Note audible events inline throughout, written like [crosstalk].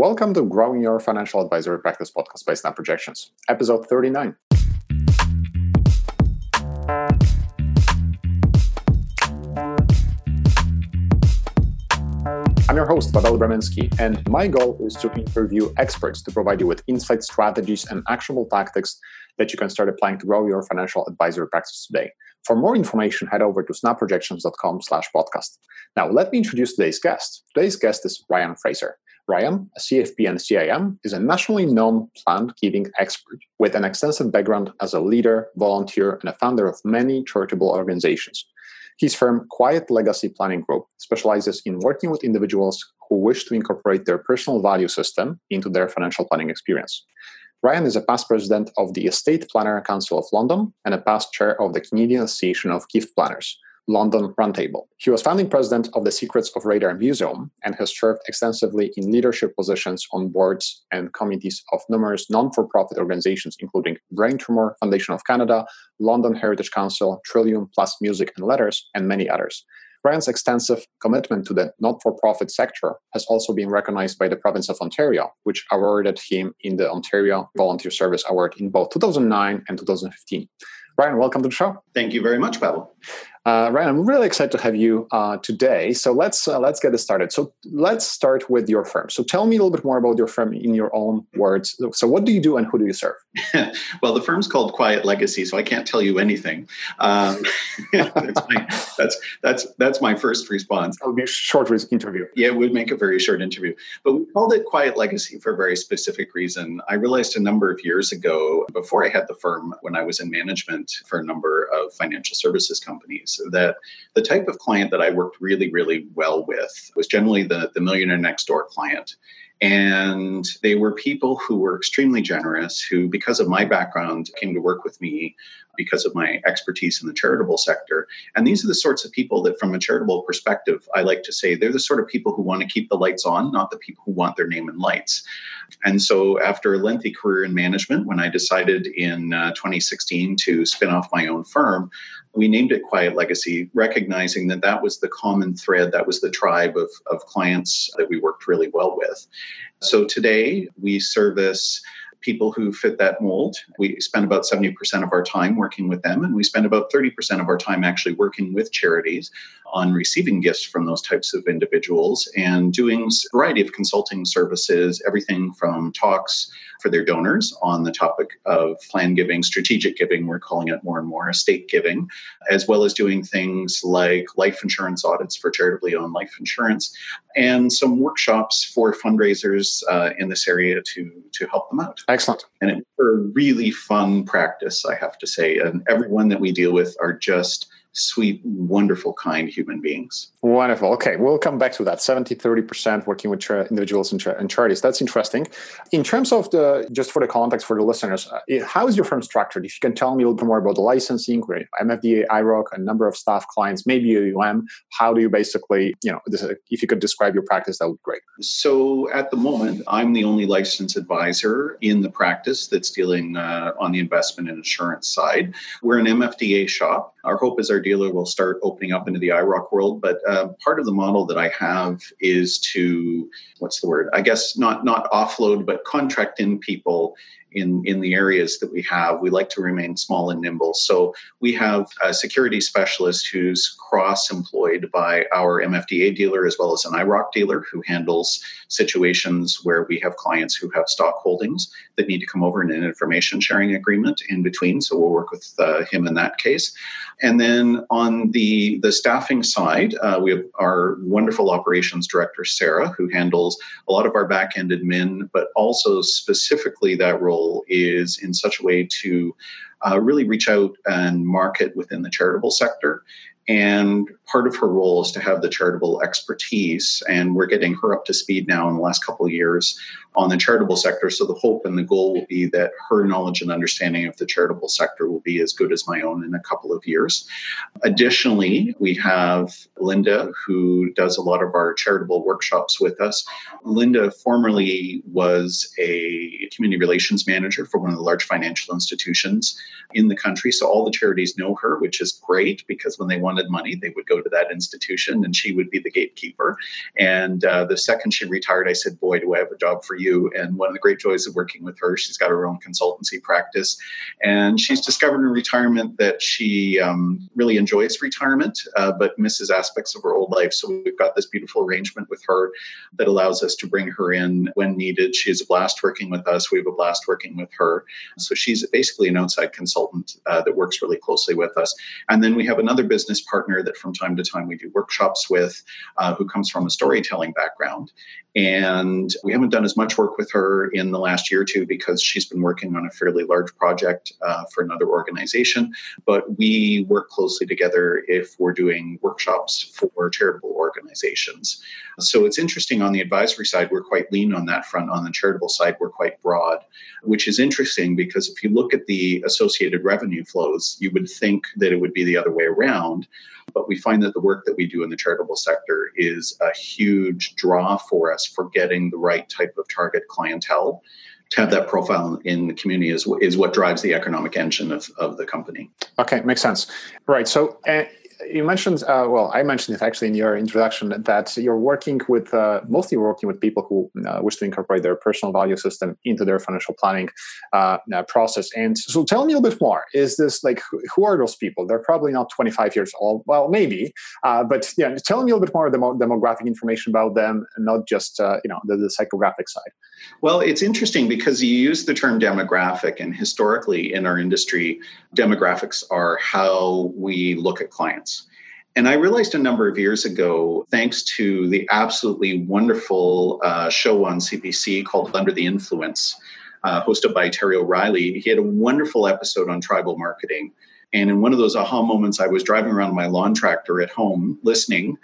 Welcome to Growing Your Financial Advisory Practice podcast by Snap Projections, episode 39. I'm your host, Pavel Brzeminski, and my goal is to interview experts to provide you with insight, strategies, and actionable tactics that you can start applying to grow your financial advisory practice today. For more information, head over to snapprojections.com slash podcast. Now, let me introduce today's guest. Today's guest is Ryan Fraser. Ryan, a CFP and CIM, is a nationally known planned giving expert with an extensive background as a leader, volunteer, and a founder of many charitable organizations. His firm, Quiet Legacy Planning Group, specializes in working with individuals who wish to incorporate their personal value system into their financial planning experience. Ryan is a past president of the Estate Planner Council of London and a past chair of the Canadian Association of Gift Planners, London Roundtable. He was founding president of the Secrets of Radar Museum and has served extensively in leadership positions on boards and committees of numerous non for profit organizations, including Brain Tumor Foundation of Canada, London Heritage Council, Trillium Plus Music and Letters, and many others. Ryan's extensive commitment to the not for profit sector has also been recognized by the province of Ontario, which awarded him in the Ontario Volunteer Service Award in both 2009 and 2015. Ryan, welcome to the show. Thank you very much, Pavel. Uh, Ryan, I'm really excited to have you uh, today. So let's uh, let's get it started. So let's start with your firm. So tell me a little bit more about your firm in your own words. So what do you do and who do you serve? [laughs] well, the firm's called Quiet Legacy, so I can't tell you anything. Um, [laughs] that's, my, that's, that's that's my first response. It'll be a short interview. Yeah, it would make a very short interview. But we called it Quiet Legacy for a very specific reason. I realized a number of years ago, before I had the firm, when I was in management for a number of financial services companies that the type of client that I worked really, really well with was generally the, the millionaire next door client. And they were people who were extremely generous, who, because of my background, came to work with me because of my expertise in the charitable sector. And these are the sorts of people that, from a charitable perspective, I like to say they're the sort of people who want to keep the lights on, not the people who want their name in lights. And so, after a lengthy career in management, when I decided in uh, 2016 to spin off my own firm, we named it Quiet Legacy, recognizing that that was the common thread, that was the tribe of, of clients that we worked really well with. So today we service people who fit that mold. We spend about 70% of our time working with them, and we spend about 30% of our time actually working with charities on receiving gifts from those types of individuals and doing a variety of consulting services, everything from talks for their donors on the topic of plan giving, strategic giving, we're calling it more and more, estate giving, as well as doing things like life insurance audits for charitably owned life insurance, and some workshops for fundraisers uh, in this area to, to help them out. Excellent. And it's a really fun practice, I have to say. And everyone that we deal with are just sweet, wonderful, kind human beings. Wonderful. Okay, we'll come back to that 70 30% working with individuals and, and, charities. That's interesting. In terms of the, just for the context for the listeners, uh, how is your firm structured? If you can tell me a little bit more about the licensing, MFDA, IIROC, a number of staff clients, maybe UM, how do you basically, you know, this, if you could describe your practice, that would be great. So at the moment, I'm the only licensed advisor in the practice that's dealing uh, on the investment and insurance side. We're an MFDA shop. Our hope is our dealer will start opening up into the IIROC world. But uh, Uh, part of the model that I have is to what's the word? I guess not not offload, but contract in people in, in the areas that we have. We like to remain small and nimble. So we have a security specialist who's cross employed by our MFDA dealer as well as an IIROC dealer who handles situations where we have clients who have stock holdings that need to come over in an information sharing agreement in between. So we'll work with uh, him in that case. And then on the, the staffing side, uh, we have our wonderful operations director, Sarah, who handles a lot of our back end admin, but also specifically that role is in such a way to uh, really reach out and market within the charitable sector. And part of her role is to have the charitable expertise. And we're getting her up to speed now in the last couple of years on the charitable sector. So the hope and the goal will be that her knowledge and understanding of the charitable sector will be as good as my own in a couple of years. Additionally, we have Linda, who does a lot of our charitable workshops with us. Linda formerly was a community relations manager for one of the large financial institutions in the country. So all the charities know her, which is great because when they wanted money, they would go to that institution and she would be the gatekeeper. And uh, the second she retired, I said, Boy, do I have a job for you. And one of the great joys of working with her, she's got her own consultancy practice. And she's discovered in retirement that she um, really enjoys retirement, uh, but misses aspects of her old life. So we've got this beautiful arrangement with her that allows us to bring her in when needed. She has a blast working with us. We have a blast working with her. So she's basically an outside consultant uh, that works really closely with us. And then we have another business partner that from time to time we do workshops with uh, who comes from a storytelling background. And we haven't done as much work with her in the last year or two because she's been working on a fairly large project uh, for another organization. But we work closely together if we're doing workshops for charitable organizations. So it's interesting on the advisory side, we're quite lean on that front. On the charitable side, we're quite broad, which is interesting because if you look at the associated revenue flows, you would think that it would be the other way around. But we find that the work that we do in the charitable sector is a huge draw for us for getting the right type of target clientele to have that profile in the community is, is what drives the economic engine of, of the company. Okay, makes sense. Right. So, uh, you mentioned, uh, well, I mentioned it actually in your introduction that you're working with, uh, mostly working with people who uh, wish to incorporate their personal value system into their financial planning uh, uh, process. And so tell me a little bit more. Is this like, who are those people? They're probably not 25 years old. Well, maybe, uh, but yeah, tell me a little bit more of the demographic information about them, not just, you know, the, the psychographic side. Well, it's interesting because you use the term demographic, and historically in our industry, demographics are how we look at clients. And I realized a number of years ago, thanks to the absolutely wonderful uh, show on CBC called Under the Influence, uh, hosted by Terry O'Reilly, he had a wonderful episode on tribal marketing. And in one of those aha moments, I was driving around my lawn tractor at home listening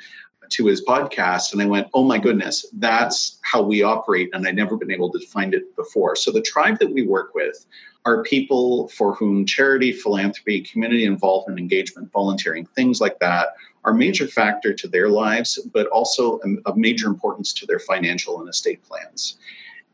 to his podcast and I went, oh my goodness, that's how we operate. And I'd never been able to find it before. So the tribe that we work with are people for whom charity, philanthropy, community involvement, engagement, volunteering, things like that are major factor to their lives, but also of major importance to their financial and estate plans.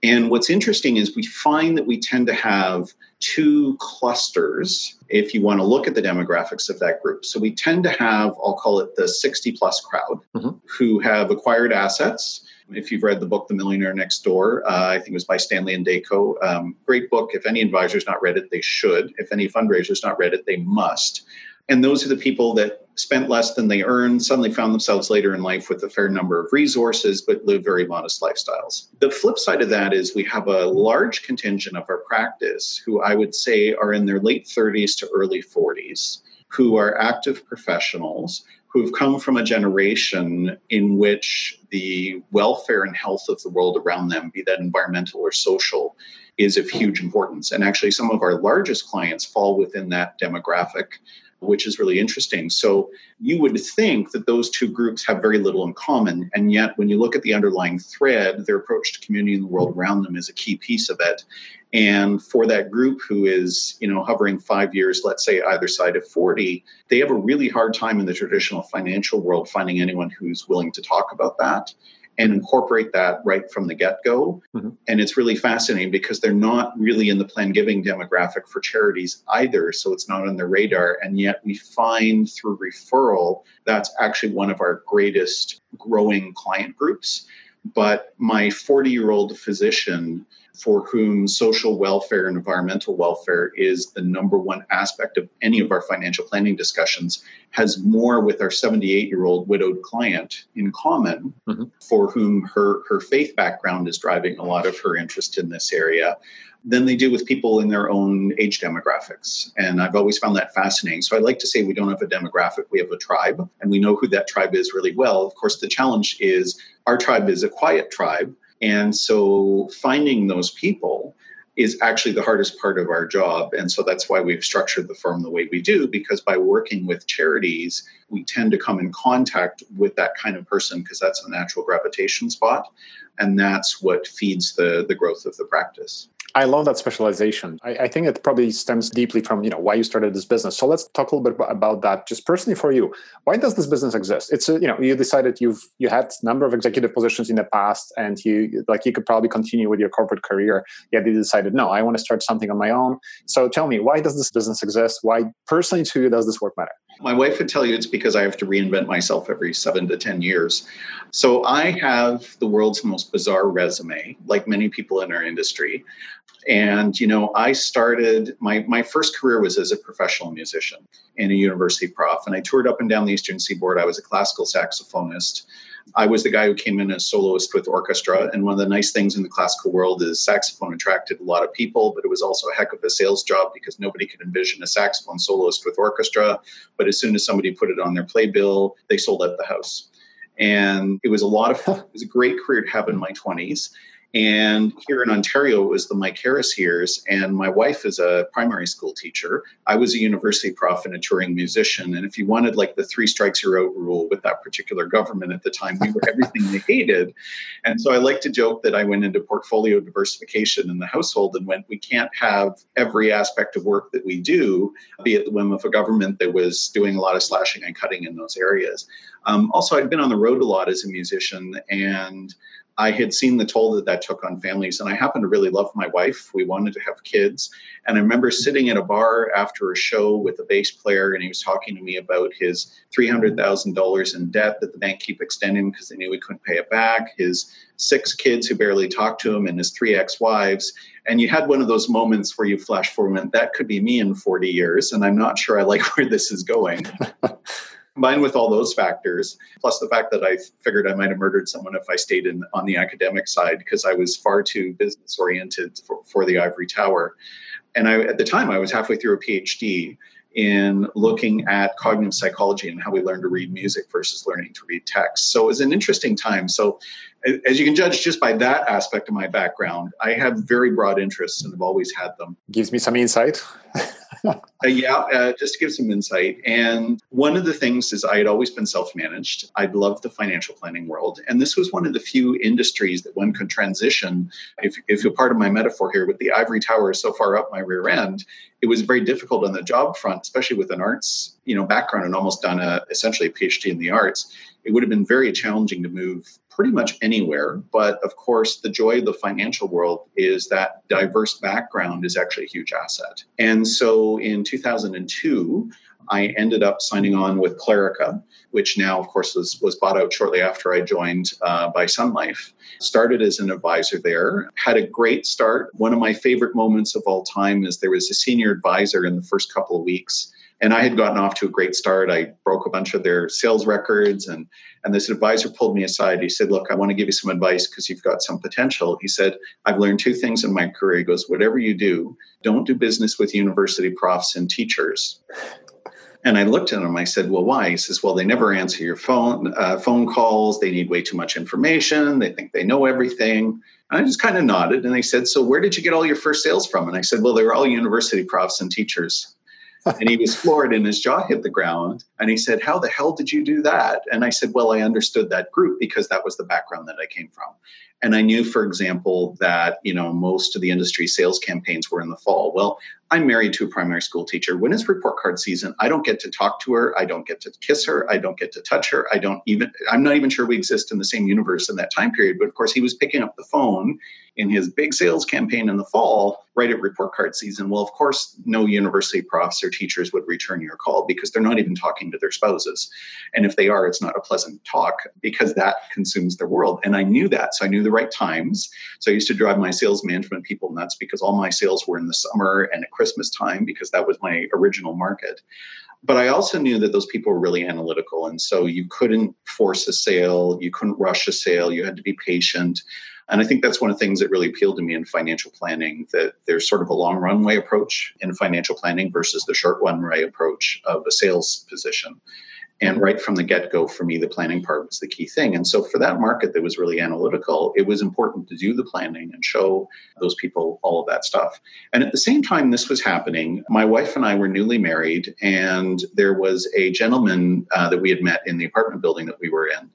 And what's interesting is we find that we tend to have two clusters if you want to look at the demographics of that group. So we tend to have, I'll call it the 60 plus crowd, mm-hmm. who have acquired assets. If you've read the book The Millionaire Next Door, uh, I think it was by Stanley and Danko. Um, great book. If any advisor's not read it, they should. If any fundraiser's not read it, they must. And those are the people that spent less than they earned, suddenly found themselves later in life with a fair number of resources, but live very modest lifestyles. The flip side of that is we have a large contingent of our practice who I would say are in their late 30s to early 40s, who are active professionals who've come from a generation in which the welfare and health of the world around them, be that environmental or social, is of huge importance. And actually, some of our largest clients fall within that demographic which is really interesting. So you would think that those two groups have very little in common. And yet, when you look at the underlying thread, their approach to community and the world around them is a key piece of it. And for that group who is, you know, hovering five years, let's say either side of 40, they have a really hard time in the traditional financial world finding anyone who's willing to talk about that and incorporate that right from the get go. Mm-hmm. And it's really fascinating because they're not really in the plan giving demographic for charities either. So it's not on their radar. And yet we find through referral that's actually one of our greatest growing client groups. But my 40 year old physician for whom social welfare and environmental welfare is the number one aspect of any of our financial planning discussions, has more with our 78 year old widowed client in common, mm-hmm. for whom her, her faith background is driving a lot of her interest in this area. Than they do with people in their own age demographics. And I've always found that fascinating. So I like to say we don't have a demographic, we have a tribe, and we know who that tribe is really well. Of course, the challenge is our tribe is a quiet tribe and so finding those people is actually the hardest part of our job. And so that's why we've structured the firm the way we do, because by working with charities, we tend to come in contact with that kind of person because that's a natural gravitation spot. And that's what feeds the, the growth of the practice. I love that specialization. I, I, think it probably stems deeply from you know why you started this business. So let's talk a little bit about that. Just personally for you, why does this business exist? It's a, you know you decided you've you had a number of executive positions in the past, and you like you could probably continue with your corporate career. Yet you decided no, I want to start something on my own. So tell me, why does this business exist? Why personally to you does this work matter? My wife would tell you it's because I have to reinvent myself every seven to 10 years. So I have the world's most bizarre resume, like many people in our industry. And, you know, I started, my, my first career was as a professional musician and a university prof. And I toured up and down the Eastern Seaboard. I was a classical saxophonist. I was the guy who came in as soloist with orchestra. And one of the nice things in the classical world is saxophone attracted a lot of people, but it was also a heck of a sales job because nobody could envision a saxophone soloist with orchestra. But as soon as somebody put it on their playbill, they sold out the house. And it was a lot of fun. [laughs] it was a great career to have in my 20s. And here in Ontario, it was the Mike Harris years. And my wife is a primary school teacher. I was a university prof and a touring musician. And if you wanted like the three strikes you're out rule with that particular government at the time, we were everything they hated. And so I like to joke that I went into portfolio diversification in the household and went, we can't have every aspect of work that we do be at the whim of a government that was doing a lot of slashing and cutting in those areas. Um, also, I'd been on the road a lot as a musician and I had seen the toll that that took on families, and I happened to really love my wife. We wanted to have kids. And I remember sitting at a bar after a show with a bass player, and he was talking to me about his $300,000 in debt that the bank keep extending because they knew he couldn't pay it back, his six kids who barely talked to him, and his three ex wives. And you had one of those moments where you flash forward, and that could be me in 40 years, and I'm not sure I like [laughs] where this is going. [laughs] combined with all those factors, plus the fact that I figured I might have murdered someone if I stayed in on the academic side because I was far too business oriented for, for the ivory tower. And I, at the time, I was halfway through a PhD in looking at cognitive psychology and how we learn to read music versus learning to read text. So it was an interesting time. So, as you can judge just by that aspect of my background, I have very broad interests and have always had them. Gives me some insight. [laughs] uh, yeah, uh, just to give some insight. And one of the things is I had always been self managed. I loved the financial planning world. And this was one of the few industries that one could transition. If, if you're part of my metaphor here, with the ivory tower so far up my rear end, it was very difficult on the job front, especially with an arts you know background and almost done a essentially a PhD in the arts. It would have been very challenging to move pretty much anywhere. But of course, the joy of the financial world is that diverse background is actually a huge asset. And so in 2002, I ended up signing on with Clarica, which now, of course, was, was bought out shortly after I joined uh, by Sun Life. Started as an advisor there, had a great start. One of my favorite moments of all time is there was a senior advisor in the first couple of weeks and I had gotten off to a great start. I broke a bunch of their sales records, and and this advisor pulled me aside. He said, "Look, I want to give you some advice because you've got some potential." He said, "I've learned two things in my career." He goes, "Whatever you do, don't do business with university profs and teachers." And I looked at him. I said, "Well, why?" He says, "Well, they never answer your phone uh, phone calls. They need way too much information. They think they know everything." And I just kind of nodded, and they said, "So where did you get all your first sales from?" And I said, "Well, they were all university profs and teachers." And he was floored and his jaw hit the ground. And he said, How the hell did you do that? And I said, Well, I understood that group because that was the background that I came from. And I knew, for example, that you know most of the industry sales campaigns were in the fall. Well, I'm married to a primary school teacher. When it's report card season, I don't get to talk to her. I don't get to kiss her. I don't get to touch her. I don't even, I'm not even sure we exist in the same universe in that time period. But of course, he was picking up the phone in his big sales campaign in the fall, right at report card season. Well, of course, no university profs or teachers would return your call because they're not even talking to their spouses. And if they are, it's not a pleasant talk because that consumes their world. And I knew that. So I knew the right times. So I used to drive my sales management people nuts because all my sales were in the summer and at Christmas time because that was my original market. But I also knew that those people were really analytical. And so you couldn't force a sale, you couldn't rush a sale, you had to be patient. And I think that's one of the things that really appealed to me in financial planning that there's sort of a long runway approach in financial planning versus the short runway approach of a sales position. And right from the get go, for me, the planning part was the key thing. And so, for that market that was really analytical, it was important to do the planning and show those people all of that stuff. And at the same time, this was happening. My wife and I were newly married, and there was a gentleman uh, that we had met in the apartment building that we were in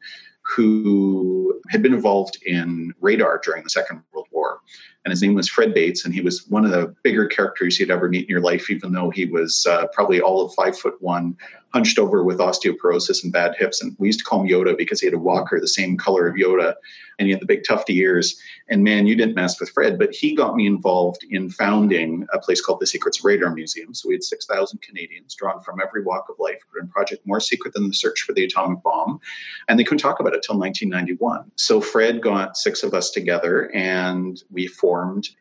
who had been involved in radar during the Second World War. And his name was Fred Bates, and he was one of the bigger characters you'd ever meet in your life, even though he was uh, probably all of five foot one, hunched over with osteoporosis and bad hips. And we used to call him Yoda because he had a walker the same color of Yoda and he had the big tufty ears. And man, you didn't mess with Fred, but he got me involved in founding a place called the Secrets Radar Museum. So we had 6,000 Canadians drawn from every walk of life, put in Project More Secret than the Search for the Atomic Bomb. And they couldn't talk about it till 1991. So Fred got six of us together and we formed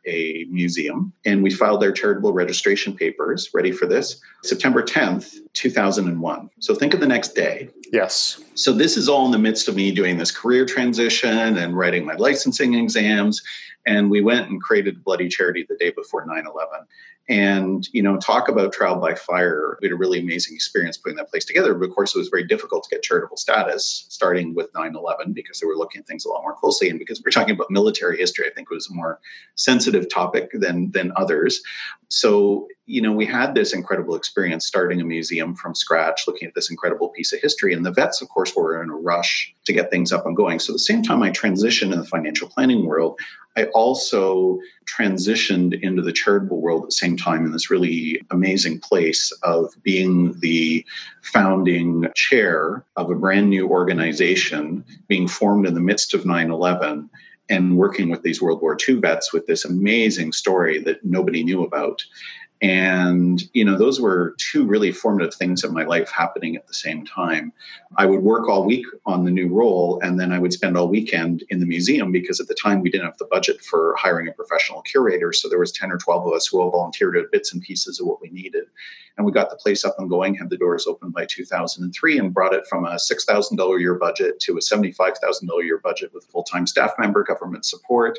a museum and we filed our charitable registration papers. Ready for this? September 10th, 2001. So think of the next day. Yes. So this is all in the midst of me doing this career transition and writing my licensing exams. And we went and created Bloody Charity the day before 9 11. And, you know, talk about trial by fire. We had a really amazing experience putting that place together. But of course, it was very difficult to get charitable status starting with 9 11 because they were looking at things a lot more closely. And because we're talking about military history, I think it was a more sensitive topic than, than others. So, you know, we had this incredible experience starting a museum from scratch, looking at this incredible piece of history. And the vets, of course, were in a rush to get things up and going. So, at the same time I transitioned in the financial planning world, I also transitioned into the charitable world at the same time in this really amazing place of being the founding chair of a brand new organization being formed in the midst of 9 11 and working with these World War II vets with this amazing story that nobody knew about. And, you know, those were two really formative things in my life happening at the same time. I would work all week on the new role, and then I would spend all weekend in the museum because at the time we didn't have the budget for hiring a professional curator. So there was 10 or 12 of us who all volunteered at bits and pieces of what we needed. And we got the place up and going, had the doors open by 2003, and brought it from a $6,000 a year budget to a $75,000 a year budget with full time staff member, government support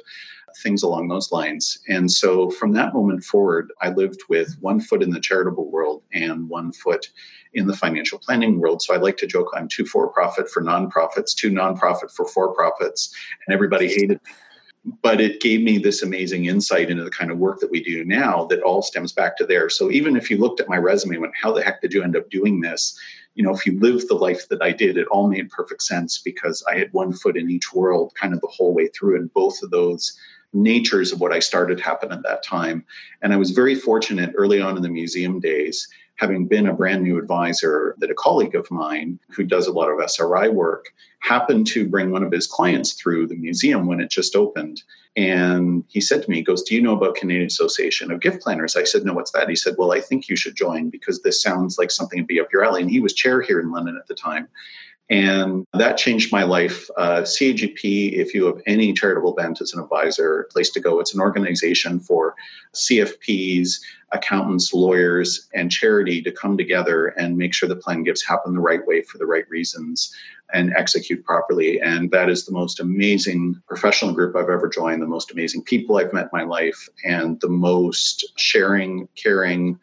things along those lines. And so from that moment forward, I lived with one foot in the charitable world and one foot in the financial planning world. So I like to joke I'm two for profit for nonprofits, two nonprofit for for profits, and everybody hated me but it gave me this amazing insight into the kind of work that we do now that all stems back to there. So even if you looked at my resume and went, how the heck did you end up doing this? You know, if you lived the life that I did, it all made perfect sense because I had one foot in each world kind of the whole way through. And both of those natures of what I started happen at that time. And I was very fortunate early on in the museum days, having been a brand new advisor, that a colleague of mine who does a lot of SRI work happened to bring one of his clients through the museum when it just opened. And he said to me, he goes, Do you know about Canadian Association of Gift Planners? I said, No, what's that? He said, Well, I think you should join because this sounds like something to be up your alley. And he was chair here in London at the time. And that changed my life. Uh, CAGP, if you have any charitable bent as an advisor, place to go. It's an organization for CFPs, accountants, lawyers, and charity to come together and make sure the plan gifts happen the right way for the right reasons and execute properly. And that is the most amazing professional group I've ever joined, the most amazing people I've met in my life, and the most sharing, caring,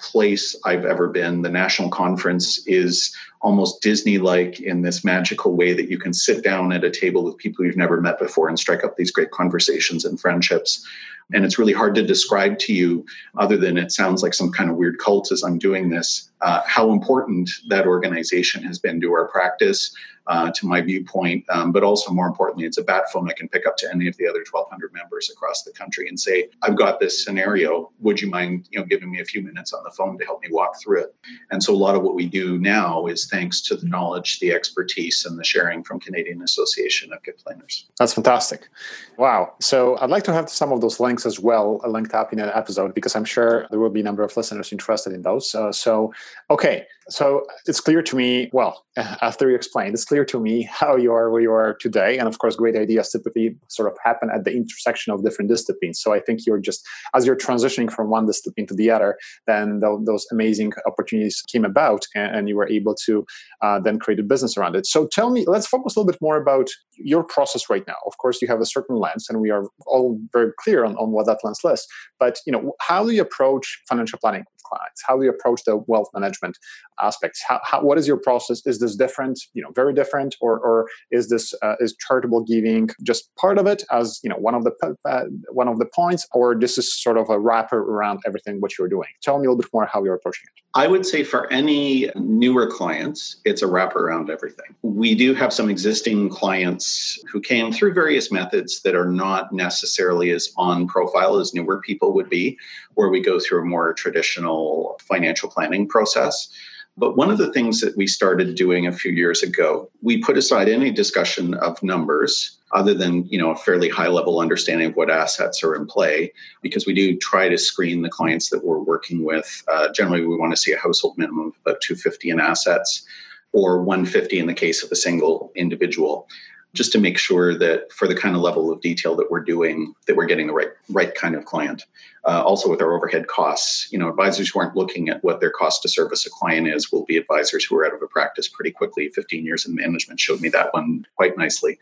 place I've ever been. The national conference is almost Disney like in this magical way that you can sit down at a table with people you've never met before and strike up these great conversations and friendships. And it's really hard to describe to you, other than it sounds like some kind of weird cult as I'm doing this, uh, how important that organization has been to our practice, uh, to my viewpoint. Um, but also, more importantly, it's a bat phone I can pick up to any of the other 1,200 members across the country and say, "I've got this scenario. Would you mind, you know, giving me a few minutes on the phone to help me walk through it?" And so, a lot of what we do now is thanks to the knowledge, the expertise, and the sharing from Canadian Association of Gift Planners. That's fantastic. Wow. So, I'd like to have some of those links as well linked up in an episode because I'm sure there will be a number of listeners interested in those. Uh, so, okay. So it's clear to me, well, [laughs] after you explained, it's clear to me how you are where you are today. And of course, great ideas typically sort of happen at the intersection of different disciplines. So I think you're just, as you're transitioning from one discipline to the other, then those amazing opportunities came about and, and you were able to uh, then create a business around it. So tell me, let's focus a little bit more about your process right now. Of course, you have a certain lens and we are all very clear on, on what that lens is. But, you know, how do you approach financial planning clients? How do you approach the wealth management aspects? How, how what is your process? Is this different? You know, very different, or or is this uh, is charitable giving just part of it as you know one of the uh, one of the points, or this is sort of a wrapper around everything what you're doing? Tell me a little bit more how you're approaching it. I would say for any newer clients, it's a wrapper around everything. We do have some existing clients who came through various methods that are not necessarily as on profile as newer people would be, where we go through a more traditional financial planning process. But one of the things that we started doing a few years ago, we put aside any discussion of numbers other than, you know, a fairly high level understanding of what assets are in play, because we do try to screen the clients that we're working with. Uh, generally, we want to see a household minimum of about 250 in assets or 150 in the case of a single individual just to make sure that for the kind of level of detail that we're doing that we're getting the right right kind of client. Uh, also with our overhead costs you know advisors who aren't looking at what their cost to service a client is will be advisors who are out of a practice pretty quickly. 15 years in management showed me that one quite nicely.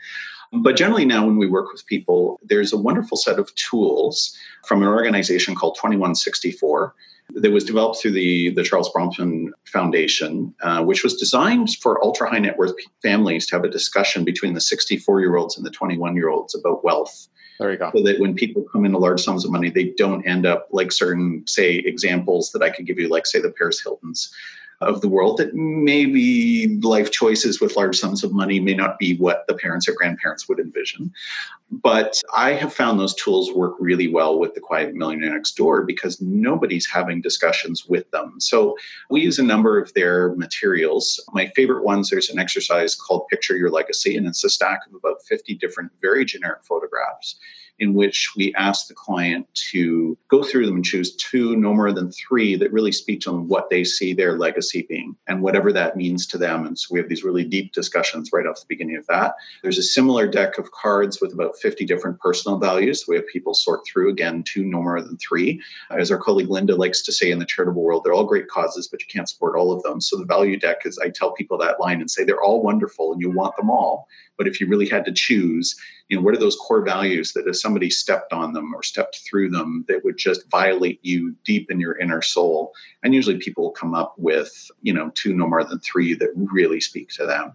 But generally now when we work with people there's a wonderful set of tools from an organization called 2164 that was developed through the, the Charles Bronfman Foundation, uh, which was designed for ultra high net worth families to have a discussion between the 64 year olds and the 21 year olds about wealth. There you go. So that when people come into large sums of money, they don't end up like certain, say, examples that I could give you, like, say, the Paris Hiltons of the world that maybe life choices with large sums of money may not be what the parents or grandparents would envision. But I have found those tools work really well with the Quiet Millionaire Next Door because nobody's having discussions with them. So we use a number of their materials. My favorite ones, there's an exercise called Picture Your Legacy, and it's a stack of about 50 different, very generic photographs in which we ask the client to go through them and choose two, no more than three, that really speak to them what they see their legacy being and whatever that means to them. And so we have these really deep discussions right off the beginning of that. There's a similar deck of cards with about 50 different personal values. We have people sort through, again, two, no more than three. As our colleague Linda likes to say in the charitable world, they're all great causes, but you can't support all of them. So the value deck is I tell people that line and say they're all wonderful and you want them all. But if you really had to choose, you know, what are those core values that if somebody stepped on them or stepped through them, that would just violate you deep in your inner soul? And usually people come up with, you know, two, no more than three that really speak to them.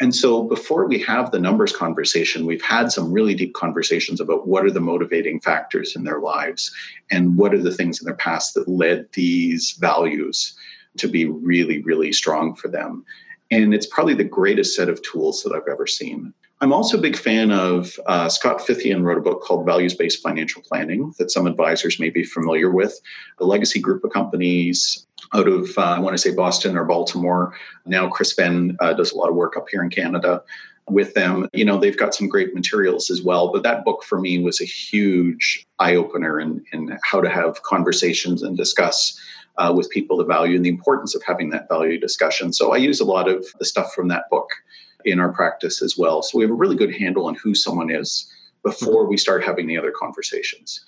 And so before we have the numbers conversation, we've had some really deep conversations about what are the motivating factors in their lives and what are the things in their past that led these values to be really, really strong for them. And it's probably the greatest set of tools that I've ever seen. I'm also a big fan of uh, Scott Fithian wrote a book called Values Based Financial Planning that some advisors may be familiar with. The legacy group of companies out of, uh, I want to say Boston or Baltimore. Now, Chris Venn uh, does a lot of work up here in Canada with them. You know, they've got some great materials as well. But that book for me was a huge eye opener in, in how to have conversations and discuss uh, with people the value and the importance of having that value discussion. So I use a lot of the stuff from that book in our practice as well. So we have a really good handle on who someone is before we start having the other conversations.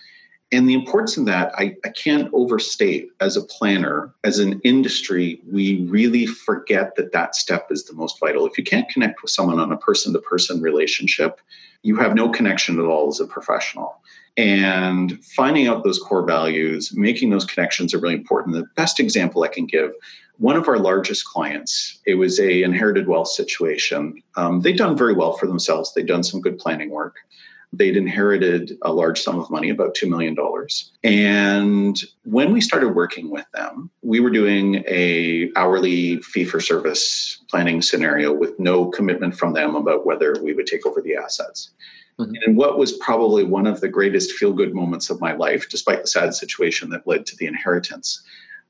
And the importance of that, I, I can't overstate as a planner, as an industry, we really forget that that step is the most vital. If you can't connect with someone on a person to person relationship, you have no connection at all as a professional. And finding out those core values, making those connections are really important. The best example I can give one of our largest clients it was a inherited wealth situation. Um, they'd done very well for themselves. They'd done some good planning work. They'd inherited a large sum of money about $2 million and when we started working with them we were doing a hourly fee for service planning scenario with no commitment from them about whether we would take over the assets Mm-hmm. And what was probably one of the greatest feel good moments of my life, despite the sad situation that led to the inheritance.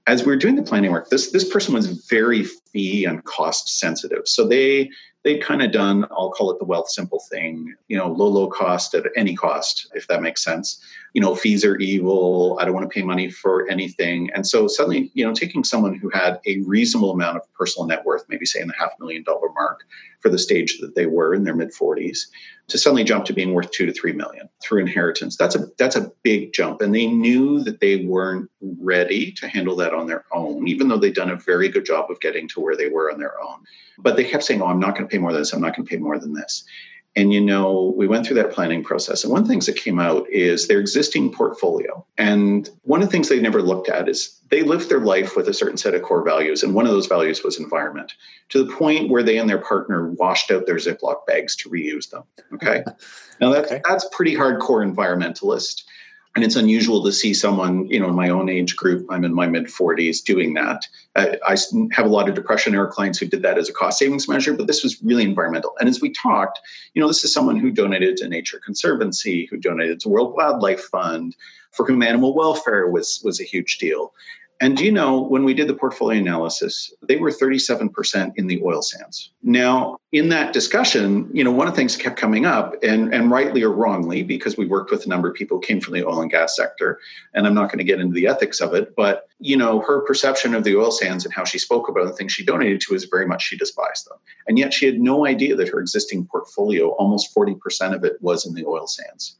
As we were doing the planning work, this, this person was very fee and cost sensitive. So they they'd kind of done, I'll call it the Wealthsimple thing, you know, low, low cost at any cost, if that makes sense. You know, fees are evil. I don't want to pay money for anything. And so suddenly, you know, taking someone who had a reasonable amount of personal net worth, maybe say in the half million dollar mark for the stage that they were in their mid 40s, to suddenly jump to being worth two to three million through inheritance. That's a that's a big jump. And they knew that they weren't ready to handle that on their own, even though they'd done a very good job of getting to where they were on their own. But they kept saying, Oh, I'm not going to pay more than this, I'm not going to pay more than this. And you know, we went through that planning process. And one of the things that came out is their existing portfolio. And one of the things they never looked at is they lived their life with a certain set of core values. And one of those values was environment to the point where they and their partner washed out their Ziploc bags to reuse them. Okay. [laughs] now that's okay. that's pretty hardcore environmentalist and it's unusual to see someone you know in my own age group i'm in my mid 40s doing that. I, I, have a lot of depression era clients who did that as a cost savings measure but this was really environmental. And as we talked you know this is someone who donated to nature conservancy who donated to world wildlife fund for whom animal welfare was was a huge deal and you know, when we did the portfolio analysis, they were 37% in the oil sands. Now, in that discussion, you know, one of the things that kept coming up, and, and rightly or wrongly, because we worked with a number of people who came from the oil and gas sector, and I'm not going to get into the ethics of it, but, you know, her perception of the oil sands and how she spoke about the things she donated to is very much she despised them. And yet she had no idea that her existing portfolio, almost 40% of it was in the oil sands.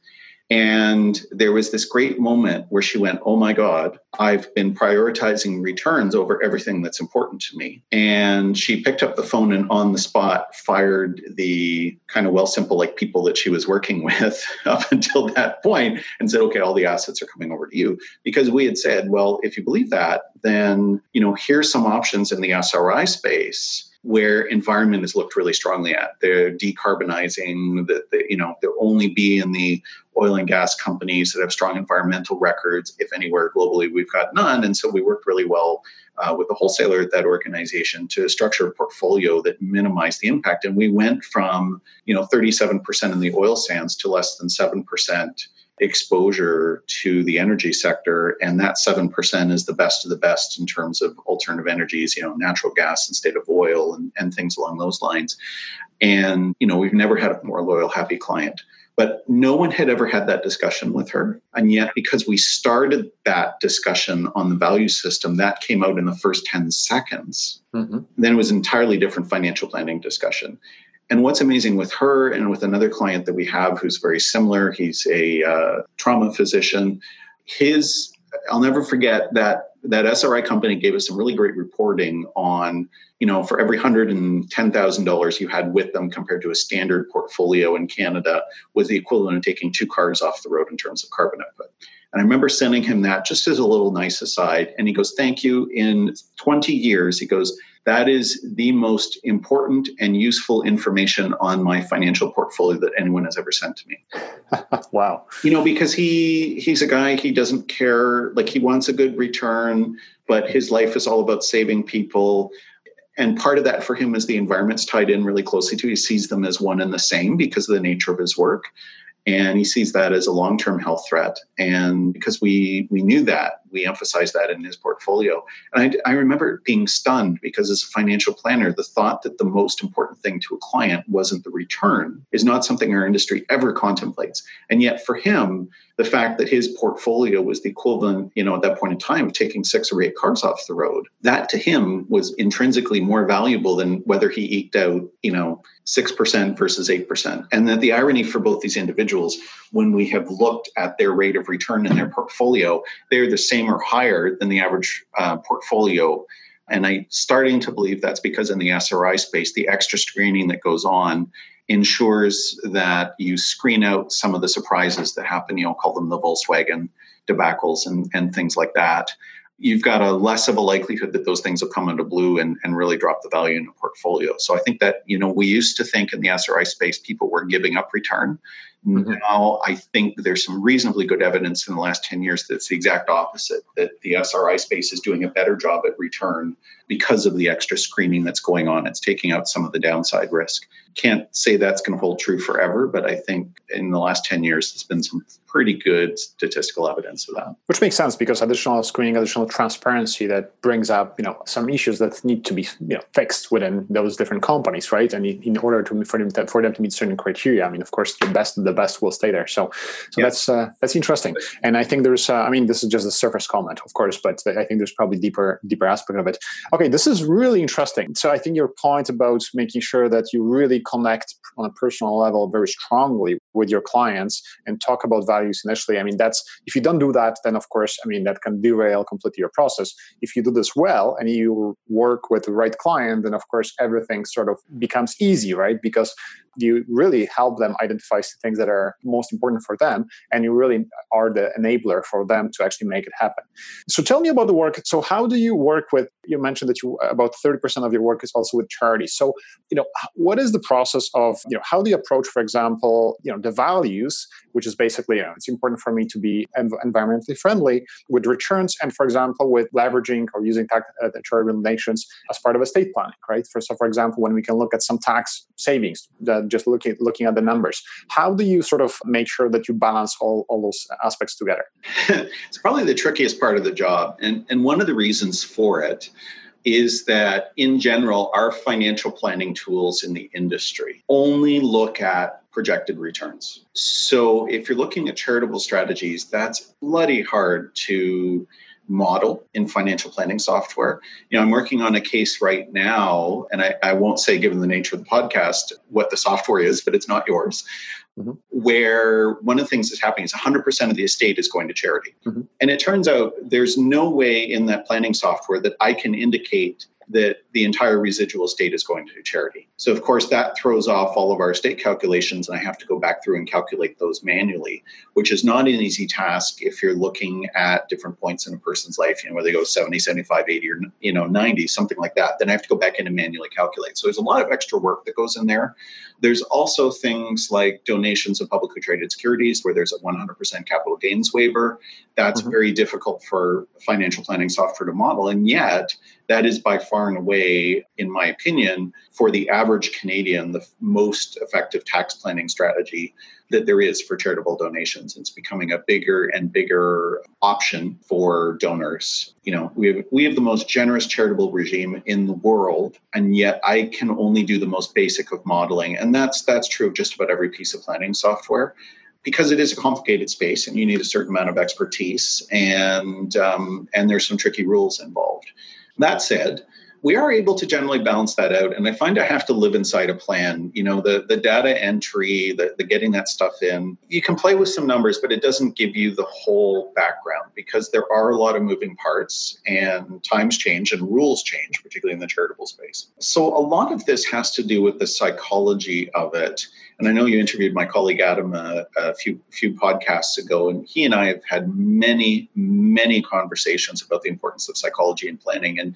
And there was this great moment where she went, Oh my God, I've been prioritizing returns over everything that's important to me. And she picked up the phone and on the spot fired the kind of Wealthsimple like people that she was working [laughs] with up until that point and said, Okay, all the assets are coming over to you. Because we had said, Well, if you believe that, then, you know, here's some options in the SRI space where environment is looked really strongly at. They're decarbonizing, that they, you know, they'll only be in the oil and gas companies that have strong environmental records. If anywhere globally, we've got none. And so we worked really well uh, with the wholesaler at that organization to structure a portfolio that minimized the impact. And we went from, you know, 37% in the oil sands to less than 7% exposure to the energy sector and that 7% is the best of the best in terms of alternative energies you know natural gas instead of oil and, and things along those lines. And you know we've never had a more loyal happy client. But no one had ever had that discussion with her. And yet because we started that discussion on the value system that came out in the first 10 seconds. Mm-hmm. then it was an entirely different financial planning discussion and what's amazing with her and with another client that we have who's very similar, he's a uh, trauma physician. His, I'll never forget that that SRI company gave us some really great reporting on, you know, for every hundred and ten thousand dollars you had with them compared to a standard portfolio in Canada was the equivalent of taking two cars off the road in terms of carbon output. And I remember sending him that just as a little nice aside. And he goes, Thank you. In 20 years, he goes, that is the most important and useful information on my financial portfolio that anyone has ever sent to me. [laughs] wow. You know, because he he's a guy he doesn't care like he wants a good return, but his life is all about saving people. And part of that for him is the environment's tied in really closely to. He sees them as one and the same because of the nature of his work and he sees that as a long-term health threat and because we we knew that we emphasize that in his portfolio and I, I, remember being stunned because as a financial planner the thought that the most important thing to a client wasn't the return is not something our industry ever contemplates and yet for him the fact that his portfolio was the equivalent you know at that point in time of taking six or eight cars off the road that to him was intrinsically more valuable than whether he eked out you know 6% versus 8%. And that the irony for both these individuals, when we have looked at their rate of return in their portfolio, they're the same or higher than the average uh, portfolio. And I'm starting to believe that's because in the SRI space, the extra screening that goes on ensures that you screen out some of the surprises that happen. You know, call them the Volkswagen debacles and, and things like that you've got a less of a likelihood that those things will come into blue and, and really drop the value in a portfolio. So I think that, you know, we used to think in the SRI space people were giving up return. Mm-hmm. Now I think there's some reasonably good evidence in the last 10 years that it's the exact opposite, that the SRI space is doing a better job at return because of the extra screening that's going on. It's taking out some of the downside risk. Can't say that's going to hold true forever, but I think in the last 10 years, there's been some pretty good statistical evidence of that. Which makes sense because additional screening, additional transparency that brings up, you know, some issues that need to be you know, fixed within those different companies, right? And in order to for them to, for them to meet certain criteria, I mean, of course, the best of the best will stay there. So, so yeah. that's uh, that's interesting. And I think there's, uh, I mean, this is just a surface comment, of course, but I think there's probably deeper deeper aspect of it. Okay, this is really interesting. So I think your point about making sure that you really connect on a personal level very strongly with your clients and talk about values initially. I mean that's if you don't do that then of course i mean that can derail completely your process. If you do this well and you work with the right client then of course everything sort of becomes easy right? Because you really help them identify things that are most important for them and you really are the enabler for them to actually make it happen. So tell me about the work. So how do you work with you mentioned that you about 30% of your work is also with charities so you know what is the process of you know how do you approach for example you know the values which is basically you know it's important for me to be env- environmentally friendly with returns and for example with leveraging or using tax uh, donations as part of estate planning right for so for example when we can look at some tax savings that just looking looking at the numbers. How do you sort of make sure that you balance all, all those aspects together? [laughs] it's probably the trickiest part of the job. And, and one of the reasons for it is that in general, our financial planning tools in the industry only look at projected returns. So if you're looking at charitable strategies, that's bloody hard to model in financial planning software. You know, I'm working on a case right now, and I, I won't say, given the nature of the podcast, what the software is, but it's not yours. Mm-hmm. Where one of the things that's happening is 100% of the estate is going to charity. Mm-hmm. And it turns out there's no way in that planning software that I can indicate that the entire residual estate is going to charity. So, of course, that throws off all of our estate calculations, and I have to go back through and calculate those manually, which is not an easy task if you're looking at different points in a person's life, you know, where they go 70, 75, 80, or, you know, 90, something like that. Then I have to go back in and manually calculate. So, there's a lot of extra work that goes in there. There's also things like donations of publicly traded securities where there's a 100% capital gains waiver. That's mm-hmm. very difficult for financial planning software to model. And yet, that is by far and away, in my opinion, for the average Canadian, the most effective tax planning strategy that there is for charitable donations. It's becoming a bigger and bigger option for donors. You know, we have we have the most generous charitable regime in the world, and yet I can only do the most basic of modeling, and that's that's true of just about every piece of planning software because it is a complicated space and you need a certain amount of expertise and um, and there's some tricky rules involved that said, we are able to generally balance that out. And I find I have to live inside a plan. You know, the, the data entry, the, the getting that stuff in, you can play with some numbers, but it doesn't give you the whole background because there are a lot of moving parts and times change and rules change, particularly in the charitable space. So a lot of this has to do with the psychology of it. And I know you interviewed my colleague Adam a, a few few podcasts ago, and he and I have had many, many conversations about the importance of psychology and planning. And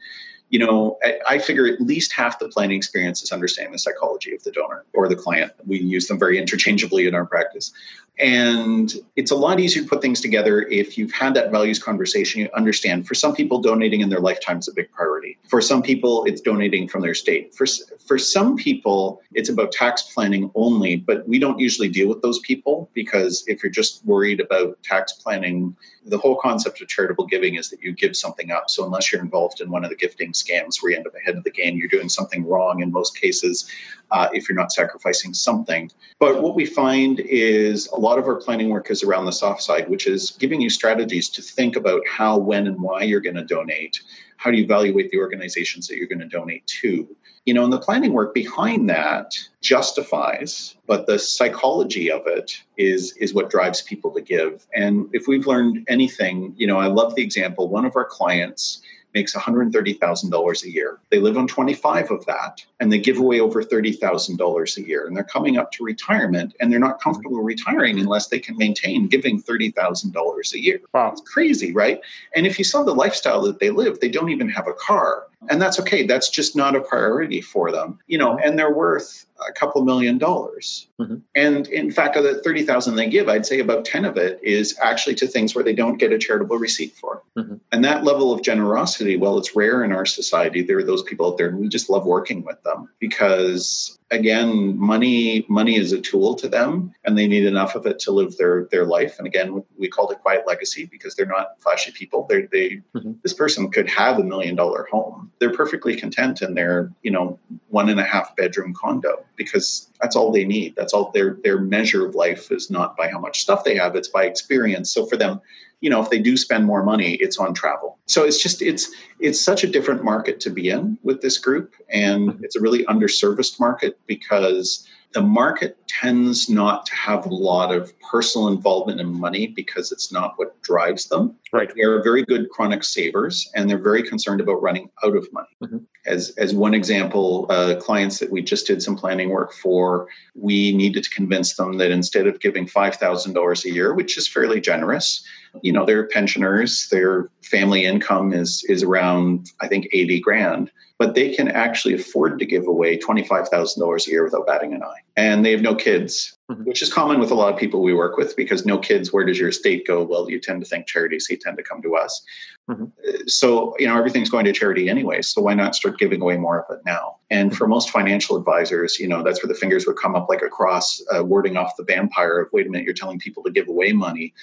you know, I, figure at least half the planning experience is understanding the psychology of the donor or the client. We use them very interchangeably in our practice. And it's a lot easier to put things together if you've had that values conversation. You understand for some people, donating in their lifetime is a big priority. For some people, it's donating from their state. For, for some people, it's about tax planning only, but we don't usually deal with those people because if you're just worried about tax planning, the whole concept of charitable giving is that you give something up. So unless you're involved in one of the gifting scams where you end up ahead of the game, you're doing something wrong in most cases uh, if you're not sacrificing something. But what we find is a lot of our planning work is around the soft side, which is giving you strategies to think about how, when, and why you're going to donate. How do you evaluate the organizations that you're going to donate to? You know, and the planning work behind that justifies, but the psychology of it is is what drives people to give. And if we've learned anything, you know, I love the example. One of our clients makes $130,000 a year. They live on 25 of that and they give away over $30,000 a year. And they're coming up to retirement and they're not comfortable retiring unless they can maintain giving $30,000 a year. Wow. It's crazy, right? And if you saw the lifestyle that they live, they don't even have a car. And that's okay. That's just not a priority for them, you know, and they're worth a couple million dollars. Mm-hmm. And in fact, of the 30,000 they give, I'd say about 10 of it is actually to things where they don't get a charitable receipt for. Mm-hmm. And that level of generosity, well, it's rare in our society. There are those people out there and we just love working with them because again money money is a tool to them and they need enough of it to live their their life. And again we called it quiet legacy because they're not flashy people. They they mm-hmm. this person could have a million dollar home. They're perfectly content in their you know one and a half bedroom condo because that's all they need. That's all their their measure of life is not by how much stuff they have it's by experience. So for them you know if they do spend more money it's on travel. So it's just it's it's such a different market to be in with this group and mm-hmm. it's a really underserviced market because the market tends not to have a lot of personal involvement in money because it's not what drives them. Right. They are very good chronic savers and they're very concerned about running out of money. Mm-hmm. As, as one example, uh, clients that we just did some planning work for, we needed to convince them that instead of giving $5,000 a year, which is fairly generous, you know, they're pensioners, their family income is, is around, I think, 80 grand but they can actually afford to give away $25,000 a year without batting an eye. And they have no kids, mm-hmm. which is common with a lot of people we work with because no kids, where does your estate go? Well, you tend to think charities, you tend to come to us. Mm-hmm. So, you know, everything's going to charity anyway. So why not start giving away more of it now? And for mm-hmm. most financial advisors, you know, that's where the fingers would come up like a cross, uh, warding off the vampire of, wait a minute, you're telling people to give away money.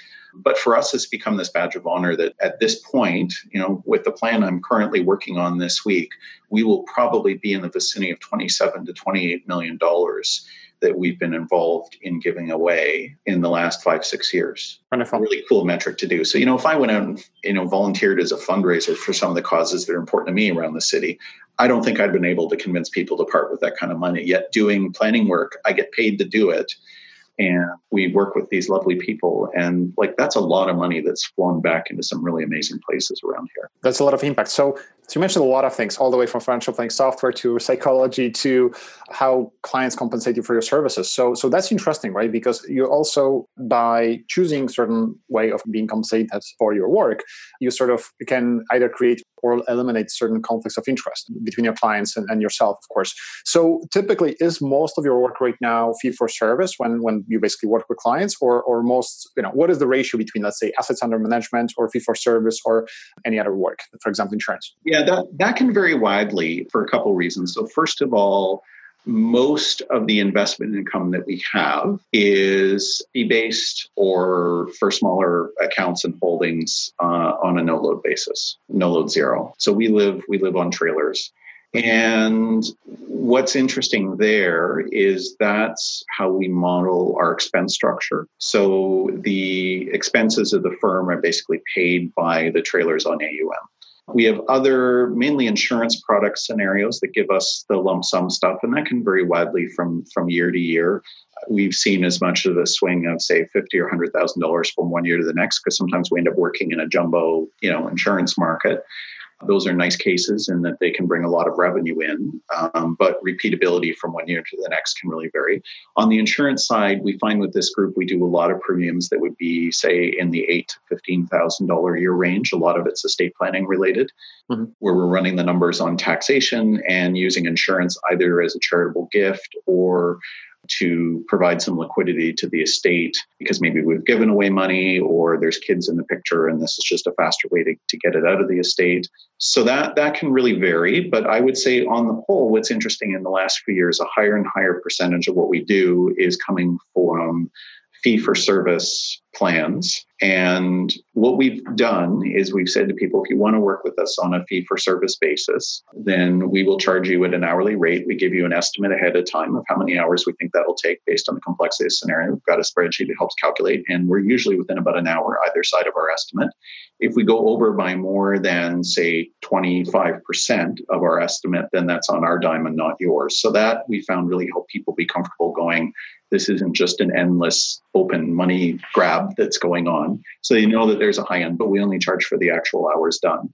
But for us, it's become this badge of honor that at this point, you know, with the plan I'm currently working on this week, we will probably be in the vicinity of 27 to 28 million dollars that we've been involved in giving away in the last five six years. Wonderful. really cool metric to do. So you know if i went out and you know volunteered as a fundraiser for some of the causes that are important to me around the city i don't think i'd been able to convince people to part with that kind of money. Yet doing planning work i get paid to do it and we work with these lovely people and like that's a lot of money that's flown back into some really amazing places around here. That's a lot of impact. So so you mentioned a lot of things, all the way from financial planning software to psychology to how clients compensate you for your services. So, so that's interesting, right? Because you also, by choosing certain way of being compensated for your work, you sort of can either create or eliminate certain conflicts of interest between your clients and, and yourself, of course. So, typically, is most of your work right now fee for service when when you basically work with clients, or or most, you know, what is the ratio between, let's say, assets under management or fee for service or any other work, for example, insurance? Yeah. Yeah, that, that can vary widely for a couple reasons. So, first of all, most of the investment income that we have is fee based or for smaller accounts and holdings uh, on a no load basis, no load zero. So we live we live on trailers. And what's interesting there is that's how we model our expense structure. So the expenses of the firm are basically paid by the trailers on AUM. We have other mainly insurance product scenarios that give us the lump sum stuff, and that can vary widely from from year to year. We've seen as much of a swing of say fifty or hundred thousand dollars from one year to the next because sometimes we end up working in a jumbo, you know, insurance market. Those are nice cases in that they can bring a lot of revenue in, um, but repeatability from one year to the next can really vary. On the insurance side, we find with this group we do a lot of premiums that would be, say, in the eight to fifteen thousand dollar a year range. A lot of it's estate planning related, mm-hmm. where we're running the numbers on taxation and using insurance either as a charitable gift or to provide some liquidity to the estate because maybe we've given away money or there's kids in the picture and this is just a faster way to, to get it out of the estate so that that can really vary but i would say on the whole what's interesting in the last few years a higher and higher percentage of what we do is coming from fee for service plans. And what we've done is we've said to people if you want to work with us on a fee for service basis, then we will charge you at an hourly rate. We give you an estimate ahead of time of how many hours we think that'll take based on the complexity of the scenario. We've got a spreadsheet that helps calculate, and we're usually within about an hour either side of our estimate. If we go over by more than, say, 25% of our estimate, then that's on our dime and not yours. So that we found really helped people be comfortable going, this isn't just an endless open money grab that's going on. So you know that there's a high end, but we only charge for the actual hours done.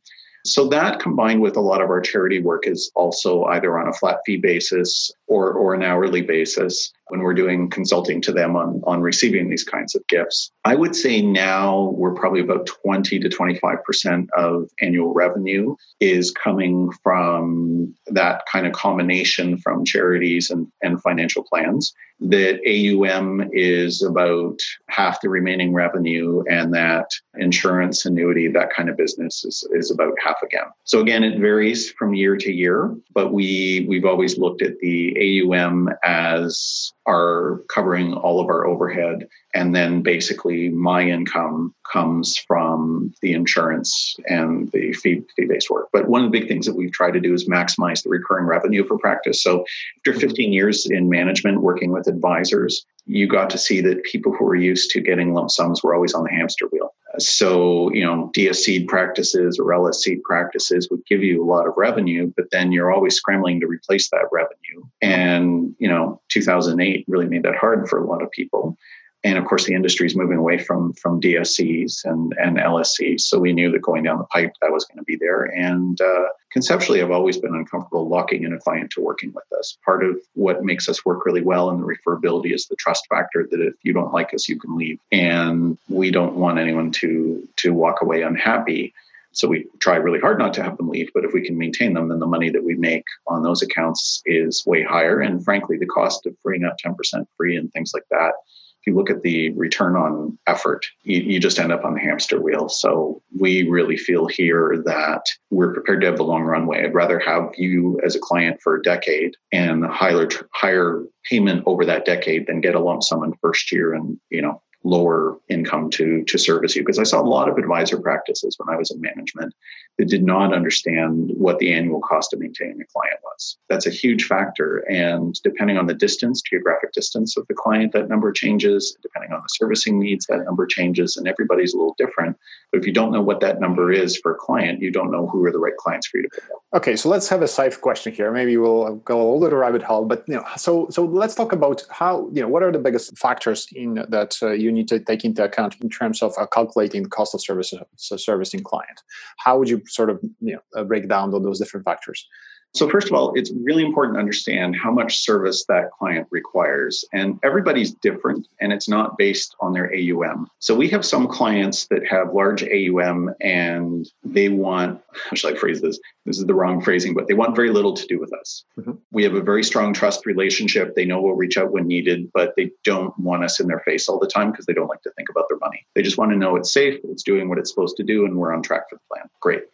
So that combined with a lot of our charity work is also either on a flat fee basis or, or an hourly basis when we're doing consulting to them on, on receiving these kinds of gifts. I would say now we're probably about 20 to 25% of annual revenue is coming from that kind of combination from charities and, and financial plans that AUM is about half the remaining revenue, and that insurance, annuity, that kind of business is, is about half again. So again, it varies from year to year, but we we've always looked at the AUM as are covering all of our overhead. And then basically my income comes from the insurance and the fee, fee-based work. But one of the big things that we've tried to do is maximize the recurring revenue for practice. So after mm-hmm. 15 years in management working with advisors, you got to see that people who were used to getting lump sums were always on the hamster wheel. So, you know, DSC practices or LSC practices would give you a lot of revenue, but then you're always scrambling to replace that revenue. And, you know, 2008 really made that hard for a lot of people and of course the industry is moving away from from DSCs and and LSCs. So we knew that going down the pipe that was going to be there. And uh, conceptually, I've always been uncomfortable locking in a client to working with us. Part of what makes us work really well in the referability is the trust factor that if you don't like us, you can leave, and we don't want anyone to to walk away unhappy. So we try really hard not to have them leave, but if we can maintain them, then the money that we make on those accounts is way higher. And frankly, the cost of freeing up 10% free and things like that if you look at the return on effort, you, you, just end up on the hamster wheel. So we really feel here that we're prepared to have the long runway. I'd rather have you as a client for a decade and higher higher payment over that decade than get a lump sum in first year and you know lower income to to service you because i saw a lot of advisor practices when i was in management that did not understand what the annual cost of maintaining a client was. That's a huge factor and depending on the distance geographic distance of the client that number changes. Depending on the servicing needs that number changes and everybody's a little different. But if you don't know what that number is for a client you don't know who are the right clients for you to pick up. Okay so let's have a safe question here. Maybe we'll go a little rabbit hole but you know so so let's talk about how you know what are the biggest factors in that uh, you need to take into account in terms of uh, calculating the cost of services so servicing client? How would you sort of you know uh, break down those different factors so, first of all, it's really important to understand how much service that client requires. And everybody's different, and it's not based on their AUM. So, we have some clients that have large AUM and they want, how should I phrase this? This is the wrong phrasing, but they want very little to do with us. Mm-hmm. We have a very strong trust relationship. They know we'll reach out when needed, but they don't want us in their face all the time because they don't like to think about their money. They just want to know it's safe, it's doing what it's supposed to do, and we're on track for the plan. Great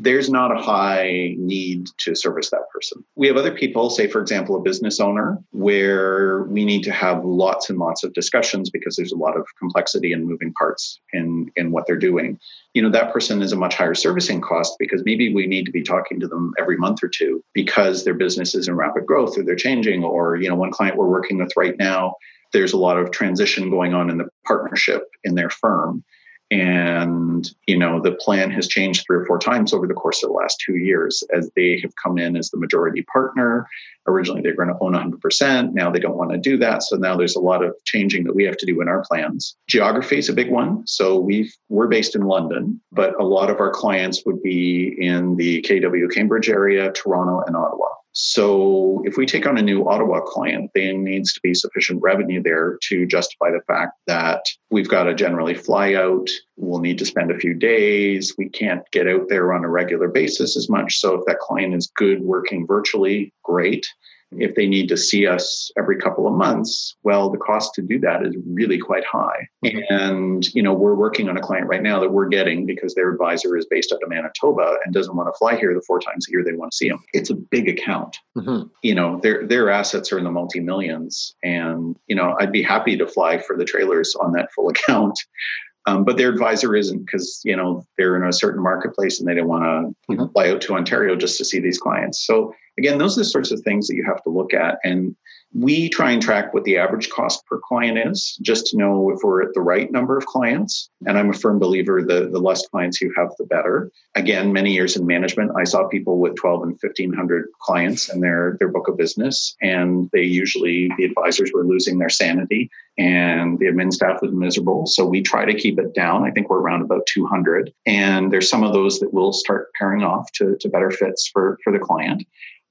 there's not a high need to service that person. We have other people, say, for example, a business owner, where we need to have lots and lots of discussions because there's a lot of complexity and moving parts in, in what they're doing. You know, that person is a much higher servicing cost because maybe we need to be talking to them every month or two because their business is in rapid growth or they're changing. Or, you know, one client we're working with right now, there's a lot of transition going on in the partnership in their firm and you know the plan has changed three or four times over the course of the last two years. As they have come in as the majority partner originally they're going to own 100% now they don't want to do that. So now there's a lot of changing that we have to do in our plans. Geography is a big one. So we we're based in london but a lot of our clients would be in the kw cambridge area toronto and ottawa so if we take on a new Ottawa client, there needs to be sufficient revenue there to justify the fact that we've got to generally fly out. We'll need to spend a few days. We can't get out there on a regular basis as much. So if that client is good working virtually, great. If they need to see us every couple of months, well, the cost to do that is really quite high. Mm-hmm. And, you know, we're working on a client right now that we're getting because their advisor is based out of Manitoba and doesn't want to fly here the four times a year they want to see him. It's a big account. Mm-hmm. You know, their their assets are in the multi millions. And, you know, I'd be happy to fly for the trailers on that full [laughs] account. Um, but their advisor isn't because you know they're in a certain marketplace and they don't want to mm-hmm. fly out to Ontario just to see these clients. So again, those are the sorts of things that you have to look at. And we try and track what the average cost per client is just to know if we're at the right number of clients. And I'm a firm believer the, the less clients you have, the better. Again, many years in management, I saw people with 12 and 1500 clients in their, their book of business. And they usually, the advisors were losing their sanity and the admin staff was miserable. So we try to keep it down. I think we're around about 200. And there's some of those that will start pairing off to, to better fits for, for the client.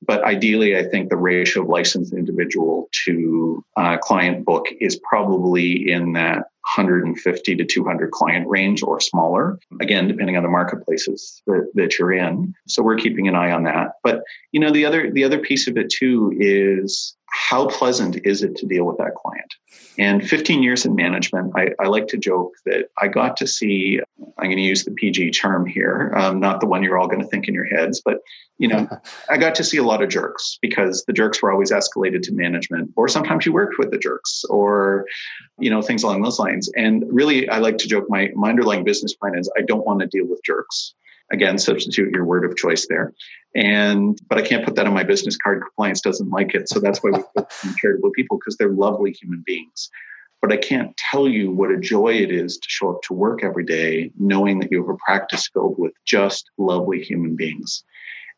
But ideally, I think the ratio of licensed individual to uh, client book is probably in that 150 to 200 client range or smaller, again, depending on the marketplaces that, that you're in. So we're keeping an eye on that. But you know, the other the other piece of it too is how pleasant is it to deal with that client? And 15 years in management, I, I like to joke that I got to see, I'm going to use the PG term here, um, not the one you're all going to think in your heads, but you know, [laughs] I got to see a lot of jerks because the jerks were always escalated to management, or sometimes you worked with the jerks, or you know, things along those lines. And really, I like to joke my my underlying business plan is I don't want to deal with jerks again substitute your word of choice there. And but i can't put that on my business card. Compliance doesn't like it. So that's why we put [laughs] charitable people because they're lovely human beings. But i can't tell you what a joy it is to show up to work every day knowing that you have a practice filled with just lovely human beings.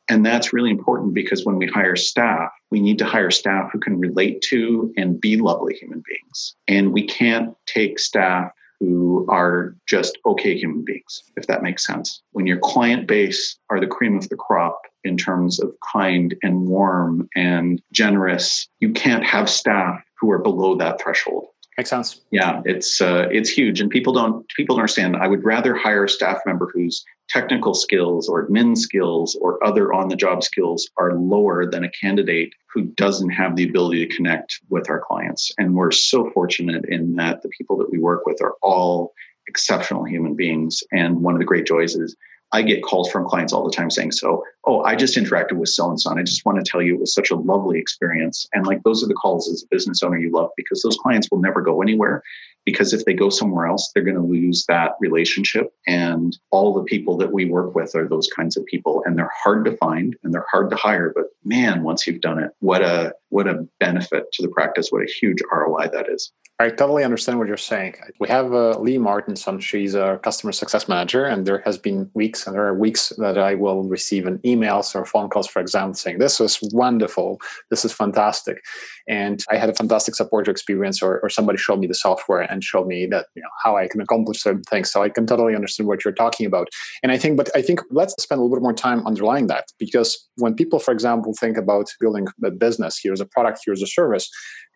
And that's really important because when we hire staff, we need to hire staff who can relate to and be lovely human beings. And we can't take staff who are just okay human beings, if that makes sense. When your client base are the cream of the crop in terms of kind and warm and generous, you can't have staff who are below that threshold. Makes sense. Yeah, it's uh, it's huge, and people don't people don't understand. I would rather hire a staff member whose technical skills or admin skills or other on the job skills are lower than a candidate who doesn't have the ability to connect with our clients. And we're so fortunate in that the people that we work with are all exceptional human beings. And one of the great joys is I get calls from clients all the time saying, So, oh, I just interacted with so and so, and I just want to tell you it was such a lovely experience. And like those are the calls as a business owner you love because those clients will never go anywhere. Because if they go somewhere else, they're going to lose that relationship. And all the people that we work with are those kinds of people, and they're hard to find and they're hard to hire. But man, once you've done it, what a what a benefit to the practice! What a huge ROI that is. I totally understand what you're saying. We have uh, Lee Martinson. She's a customer success manager, and there has been weeks, and there are weeks that I will receive an emails or phone calls, for example, saying this was wonderful, this is fantastic, and I had a fantastic support experience, or, or somebody showed me the software and showed me that you know how I can accomplish certain things. So I can totally understand what you're talking about. And I think, but I think let's spend a little bit more time underlying that because when people, for example, think about building a business, here's a product, here's a service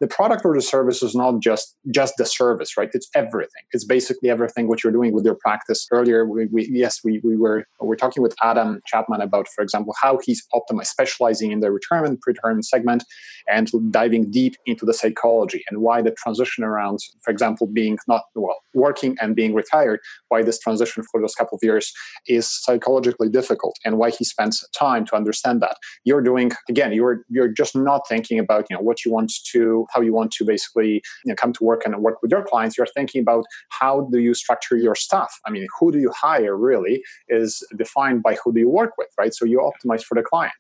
the product or the service is not just just the service right it's everything it's basically everything what you're doing with your practice earlier we, we yes we, we were we're talking with adam chapman about for example how he's optimized specializing in the retirement pre retirement segment and diving deep into the psychology and why the transition around for example being not well working and being retired why this transition for those couple of years is psychologically difficult and why he spends time to understand that you're doing again you're you're just not thinking about you know what you want to how you want to basically you know, come to work and work with your clients, you're thinking about how do you structure your stuff. I mean, who do you hire really is defined by who do you work with, right? So you optimize for the client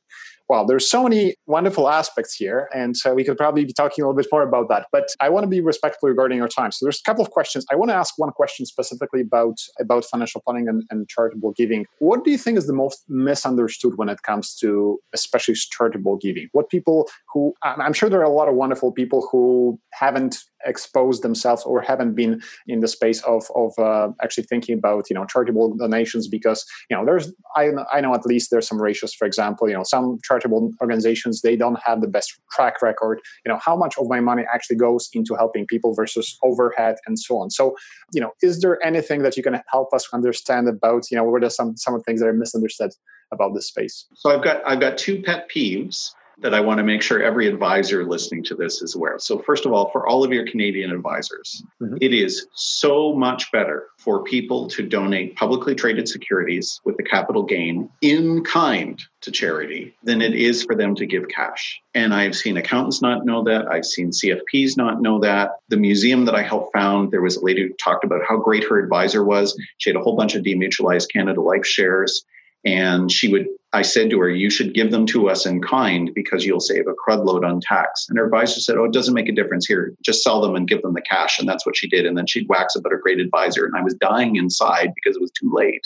well, there's so many wonderful aspects here, and we could probably be talking a little bit more about that. But I want to be respectful regarding our time. So there's a couple of questions. I want to ask one question specifically about about financial planning and, and charitable giving. What do you think is the most misunderstood when it comes to especially charitable giving? What people who I'm sure there are a lot of wonderful people who haven't exposed themselves or haven't been in the space of of uh, actually thinking about you know charitable donations because you know there's I, I know at least there's some ratios for example you know some charitable organizations they don't have the best track record you know how much of my money actually goes into helping people versus overhead and so on. So you know is there anything that you can help us understand about you know what are some some of the things that are misunderstood about this space? So i've got i've got two pet peeves that I want to make sure every advisor listening to this is aware. So, first of all, for all of your Canadian advisors, mm-hmm. it is so much better for people to donate publicly traded securities with the capital gain in kind to charity than it is for them to give cash. And I've seen accountants not know that. I've seen CFPs not know that. The museum that I helped found, there was a lady who talked about how great her advisor was. She had a whole bunch of demutualized Canada Life shares and she would i said to her you should give them to us in kind because you'll save a crud load on tax. And her advisor said oh it doesn't make a difference here. Just sell them and give them the cash. And that's what she did. And then she'd wax about a great advisor and i was dying inside because it was too late.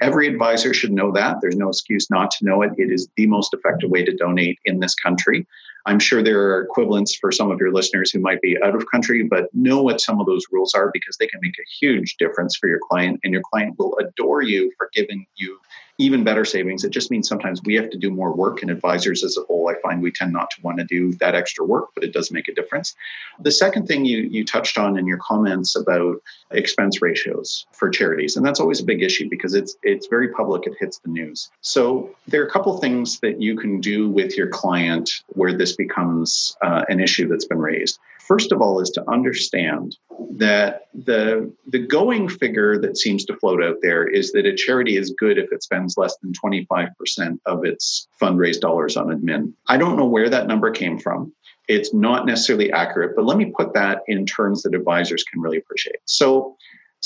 Every advisor should know that. There's no excuse not to know it. It is the most effective way to donate in this country. I'm sure there are equivalents for some of your listeners who might be out of country, but know what some of those rules are because they can make a huge difference for your client, and your client will adore you for giving you even better savings. It just means sometimes we have to do more work, and advisors as a whole, I find we tend not to want to do that extra work, but it does make a difference. The second thing you, you touched on in your comments about expense ratios for charities, and that's always a big issue because it's it's very public, it hits the news. So there are a couple things that you can do with your client where this becomes uh, an issue that's been raised. First of all, is to understand that the the going figure that seems to float out there is that a charity is good if it spends less than 25% of its fundraised dollars on admin. I don't know where that number came from. It's not necessarily accurate, but let me put that in terms that advisors can really appreciate. So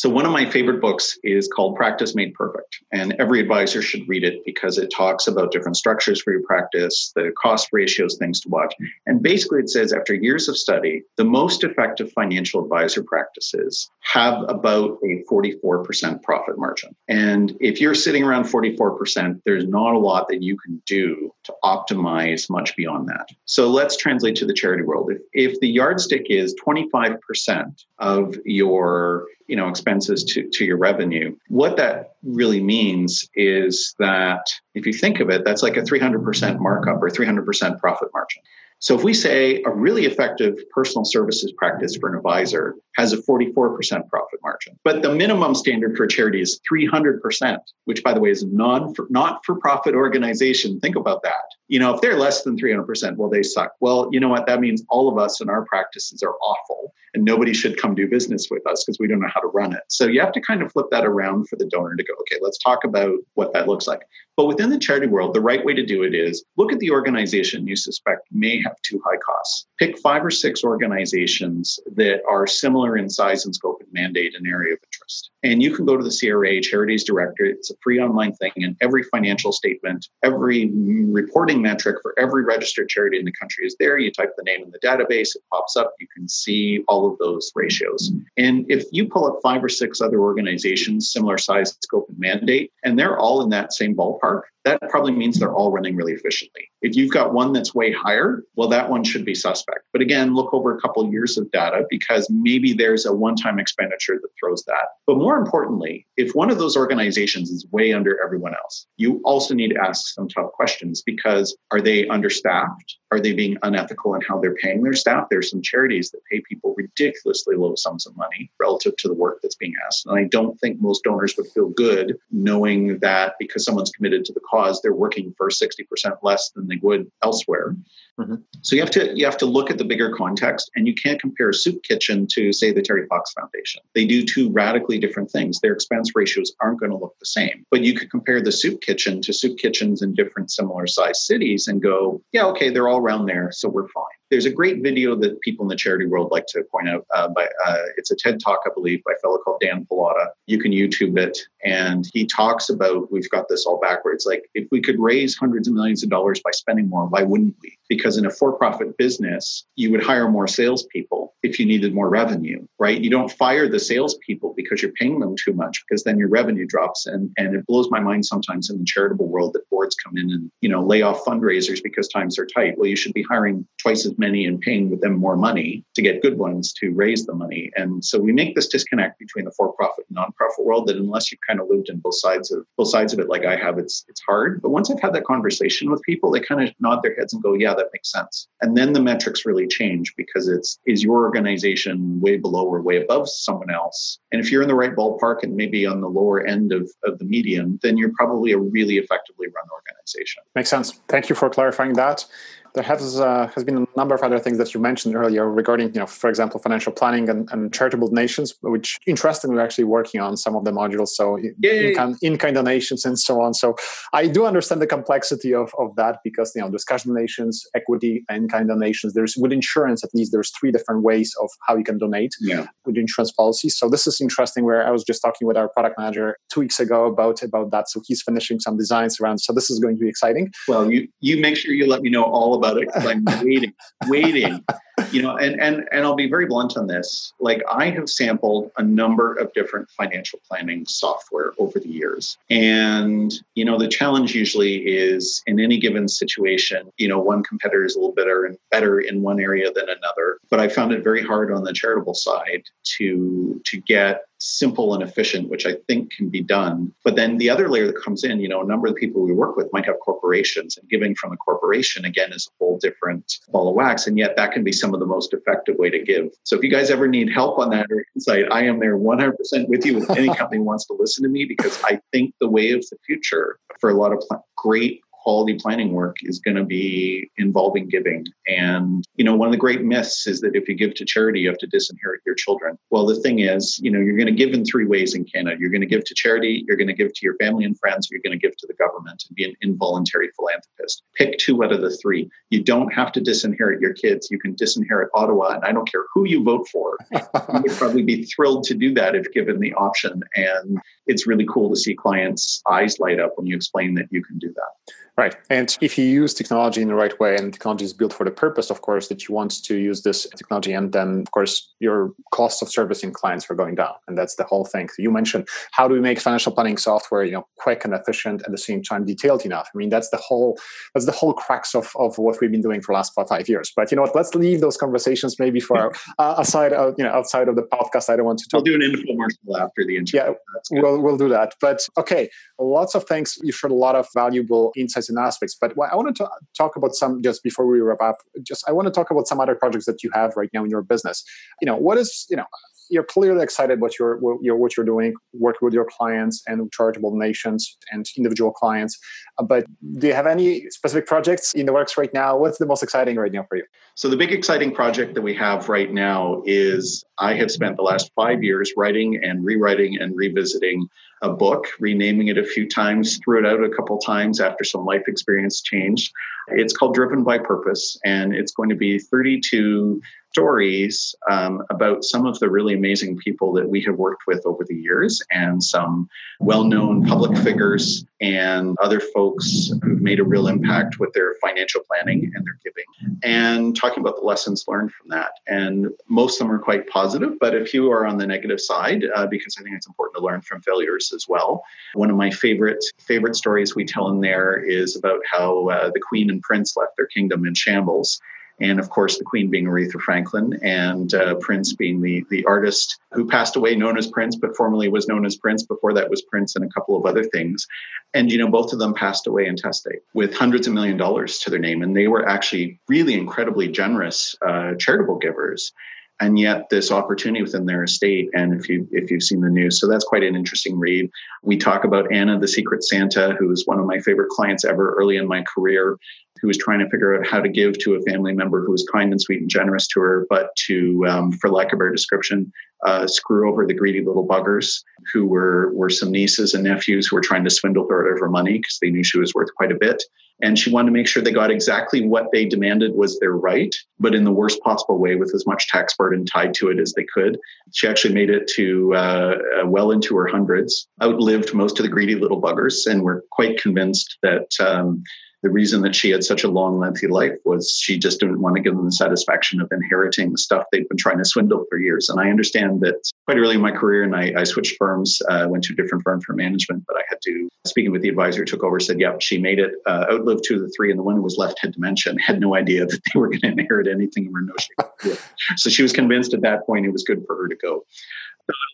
So, one of my favorite books is called Practice Made Perfect. And every advisor should read it because it talks about different structures for your practice, the cost ratios, things to watch. And basically, it says after years of study, the most effective financial advisor practices have about a 44% profit margin. And if you're sitting around 44%, there's not a lot that you can do to optimize much beyond that. So, let's translate to the charity world. If, if the yardstick is 25% of your you know expenses to, to your revenue. What that really means is that if you think of it that's like a 300% markup or 300% profit margin so if we say a really effective personal services practice for an advisor has a 44% profit margin, but the minimum standard for a charity is 300%, which by the way is non not for profit organization. Think about that. You know, if they're less than 300%, well, they suck. Well, you know what? That means all of us in our practices are awful and nobody should come do business with us because we don't know how to run it. So you have to kind of flip that around for the donor to go, okay, let's talk about what that looks like. But within the charity world, the right way to do it is look at the organization you suspect may have too high costs. Pick five or six organizations that are similar in size and scope and mandate and area of interest. And you can go to the CRA Charities Director. It's a free online thing, and every financial statement, every reporting metric for every registered charity in the country is there. You type the name in the database, it pops up. You can see all of those ratios. And if you pull up five or six other organizations, similar size, scope, and mandate, and they're all in that same ballpark, that probably means they're all running really efficiently. If you've got one that's way higher, well, that one should be suspect. But again, look over a couple of years of data because maybe there's a one time expenditure that throws that. But more importantly, if one of those organizations is way under everyone else, you also need to ask some tough questions because are they understaffed? Are they being unethical in how they're paying their staff? There's some charities that pay people ridiculously low sums of money relative to the work that's being asked. And I don't think most donors would feel good knowing that because someone's committed to the cause, they're working for 60% less than they would elsewhere. Mm-hmm. So you have to you have to look at the bigger context, and you can't compare soup kitchen to say the Terry Fox Foundation. They do two radically different things. Their expense ratios aren't going to look the same. But you could compare the soup kitchen to soup kitchens in different similar sized cities and go, yeah, okay, they're all around there, so we're fine. There's a great video that people in the charity world like to point out. Uh, by uh, it's a TED talk, I believe, by a fellow called Dan Pallotta. You can YouTube it, and he talks about we've got this all backwards. Like if we could raise hundreds of millions of dollars by spending more, why wouldn't we? Because in a for-profit business, you would hire more salespeople if you needed more revenue, right? You don't fire the salespeople because you're paying them too much, because then your revenue drops. And and it blows my mind sometimes in the charitable world that boards come in and you know lay off fundraisers because times are tight. Well, you should be hiring twice as many and paying them more money to get good ones to raise the money. And so we make this disconnect between the for-profit and non-profit world that unless you've kind of lived in both sides of both sides of it, like I have, it's it's hard. But once I've had that conversation with people, they kind of nod their heads and go, "Yeah, that makes sense." And then the metrics really change because it's is your organization way below or way above someone else? And if you're in the right ballpark and maybe on the lower end of, of the median, then you're probably a really effectively run organization. Makes sense. Thank you for clarifying that there has uh, has been a number of other things that you mentioned earlier regarding, you know, for example, financial planning and, and charitable donations, which interestingly we're actually working on some of the modules. So in kind, in kind donations and so on. So I do understand the complexity of, of that because you know, there's cash donations, equity, and kind donations. There's with insurance at least there's three different ways of how you can donate yeah. with insurance policies. So this is interesting. Where I was just talking with our product manager two weeks ago about about that. So he's finishing some designs around. So this is going to be exciting. Well, you you make sure you let me know all about it because I'm [laughs] waiting, waiting. You know, and and and I'll be very blunt on this. Like I have sampled a number of different financial planning software over the years. And, you know, the challenge usually is in any given situation, you know, one competitor is a little better and better in one area than another. But I found it very hard on the charitable side to to get simple and efficient, which I think can be done. But then the other layer that comes in, you know, a number of the people we work with might have corporations, and giving from a corporation again is a whole different ball of wax. And yet that can be some of the most effective way to give. So if you guys ever need help on that or insight, I am there 100% with you if any company wants to listen to me because I think the way of the future for a lot of great quality planning work is going to be involving giving. And, you know, one of the great myths is that if you give to charity, you have to disinherit your children. Well, the thing is, you know, you're going to give in three ways in Canada. You're going to give to charity, you're going to give to your family and friends, or you're going to give to the government and be an involuntary philanthropist. Pick two out of the three. You don't have to disinherit your kids. You can disinherit Ottawa, and I don't care who you vote for. [laughs] you would probably be thrilled to do that if given the option. And it's really cool to see clients' eyes light up when you explain that you can do that. Right. And if you use technology in the right way and technology is built for the purpose, of course, that you want to use this technology, and then, of course, your cost of servicing clients are going down. And that's the whole thing. So you mentioned how do we make financial planning software, you know, quick and efficient at the same time detailed enough. I mean, that's the whole that's the whole crux of, of what we've been doing for the last five years. But you know what? Let's leave those conversations maybe for uh, aside of you know outside of the podcast. I don't want to talk. We'll do an infomercial after the interview. Yeah, we'll we'll do that. But okay, lots of things. You've shared a lot of valuable insights and aspects. But I want to talk about some just before we wrap up. Just I want to talk about some other projects that you have right now in your business. You know, what is you know you're clearly excited what you're what you're, what you're doing, working with your clients and charitable nations and individual clients. Uh, but do you have any specific projects in the works right now? What's the most exciting right now for you? So the big exciting project that we have right now is I have spent the last five years writing and rewriting and revisiting a book, renaming it a few times, threw it out a couple times after some life experience changed. It's called Driven by Purpose, and it's going to be 32 stories um, about some of the really amazing people that we have worked with over the years and some well known public figures and other folks who've made a real impact with their financial planning and their giving, and talking about the lessons learned from that. And most of them are quite positive, but a few are on the negative side uh, because I think it's important to learn from failures as well. One of my favorite favorite stories we tell in there is about how uh, the Queen and Prince left their kingdom in shambles and of course the queen being aretha franklin and uh, prince being the, the artist who passed away known as prince but formerly was known as prince. Before that was prince and a couple of other things. And you know both of them passed away intestate with hundreds of million dollars to their name. And they were actually really incredibly generous uh, charitable givers. And yet this opportunity within their estate and if you if you've seen the news so that's quite an interesting read. We talk about anna the secret santa who is one of my favorite clients ever early in my career who was trying to figure out how to give to a family member who was kind and sweet and generous to her but to um, for lack of a better description uh, screw over the greedy little buggers who were were some nieces and nephews who were trying to swindle her out of her money because they knew she was worth quite a bit and she wanted to make sure they got exactly what they demanded was their right, but in the worst possible way with as much tax burden tied to it as they could. She actually made it to uh, uh, well into her hundreds, outlived most of the greedy little buggers, and we're quite convinced that. Um, the reason that she had such a long, lengthy life was she just didn't want to give them the satisfaction of inheriting the stuff they'd been trying to swindle for years. And I understand that quite early in my career, and I, I switched firms, uh, went to a different firm for management, but I had to, speaking with the advisor, took over, said, yep, she made it, uh, outlived two of the three, and the one who was left had dementia and had no idea that they were going to inherit anything and were no shape. so she was convinced at that point it was good for her to go.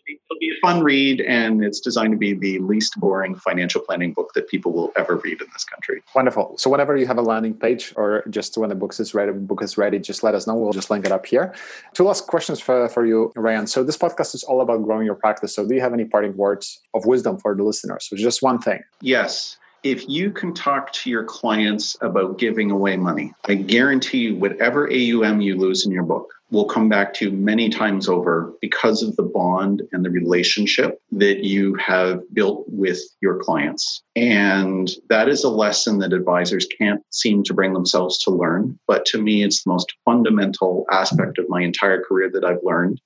It'll be a fun read, and it's designed to be the least boring financial planning book that people will ever read in this country. Wonderful. So whenever you have a landing page, or just when the book is ready, book is ready, just let us know. We'll just link it up here. Two last questions for, for you, Ryan. So this podcast is all about growing your practice. So do you have any parting words of wisdom for the listeners? So just one thing. Yes if you can talk to your clients about giving away money, I guarantee you, whatever AUM you lose in your book will come back to you many times over because of the bond and the relationship that you have built with your clients. And that is a lesson that advisors can't seem to bring themselves to learn. But to me, it's the most fundamental aspect of my entire career that I've learned.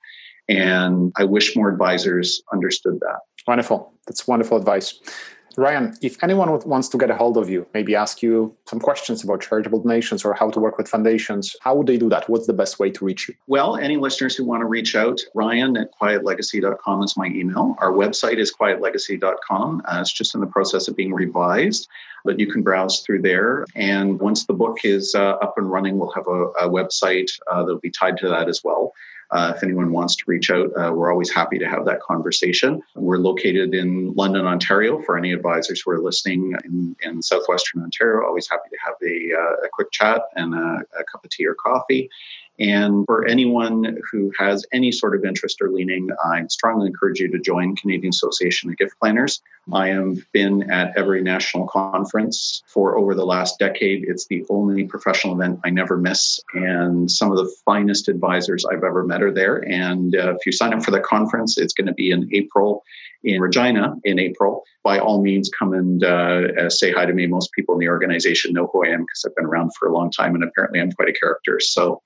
And I wish more advisors understood that. Wonderful. That's wonderful advice. Ryan, if anyone wants to get a hold of you, maybe ask you some questions about charitable donations or how to work with foundations, how would they do that? What's the best way to reach you? Well, any listeners who want to reach out, Ryan at quietlegacy.com is my email. Our website is quietlegacy.com. Uh, it's just in the process of being revised, but you can browse through there. And once the book is uh, up and running, we'll have a, a website uh, that'll be tied to that as well. Uh, if anyone wants to reach out, uh, we're always happy to have that conversation. We're located in London, Ontario. For any advisors who are listening in, in southwestern Ontario, always happy to have a, uh, a quick chat and a, a, cup of tea or coffee. And for anyone who has any sort of interest or leaning, I strongly encourage you to join Canadian Association of Gift Planners. I have been at every national conference for over the last decade. It's the only professional event I never miss. And some of the finest advisors I've ever met are there. And uh, if you sign up for the conference, it's going to be in April in Regina in April. By all means, come and uh, say hi to me. Most people in the organization know who I am because I've been around for a long time and apparently I'm quite a character. So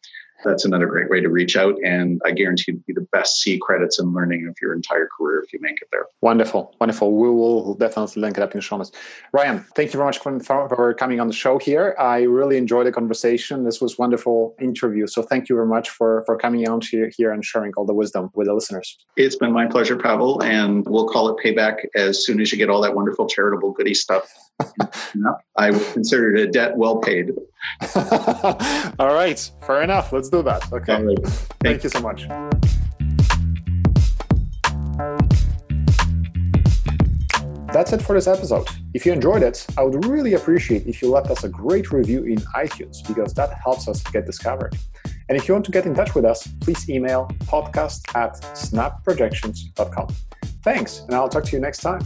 that's another great way to reach out. And I guarantee you be the best C credits in learning of your entire career if you make it there. Wonderful. Wonderful. We will definitely link it up in the show notes. Ryan, thank you very much for coming on the show here. I really enjoyed the conversation. This was wonderful interview. So thank you very much for, for coming on here, here and sharing all the wisdom with the listeners. It's been my pleasure, Pavel. And we'll call it payback as soon as you get all that wonderful charitable goody stuff. [laughs] I would consider it a debt well paid. [laughs] all right. Fair enough. Let's do that. Okay. Right. Thank, Thank you so much. That's it for this episode. If you enjoyed it, I would really appreciate if you left us a great review in iTunes because that helps us get discovered. And if you want to get in touch with us, please email podcast at snapprojections.com. Thanks, and I'll talk to you next time.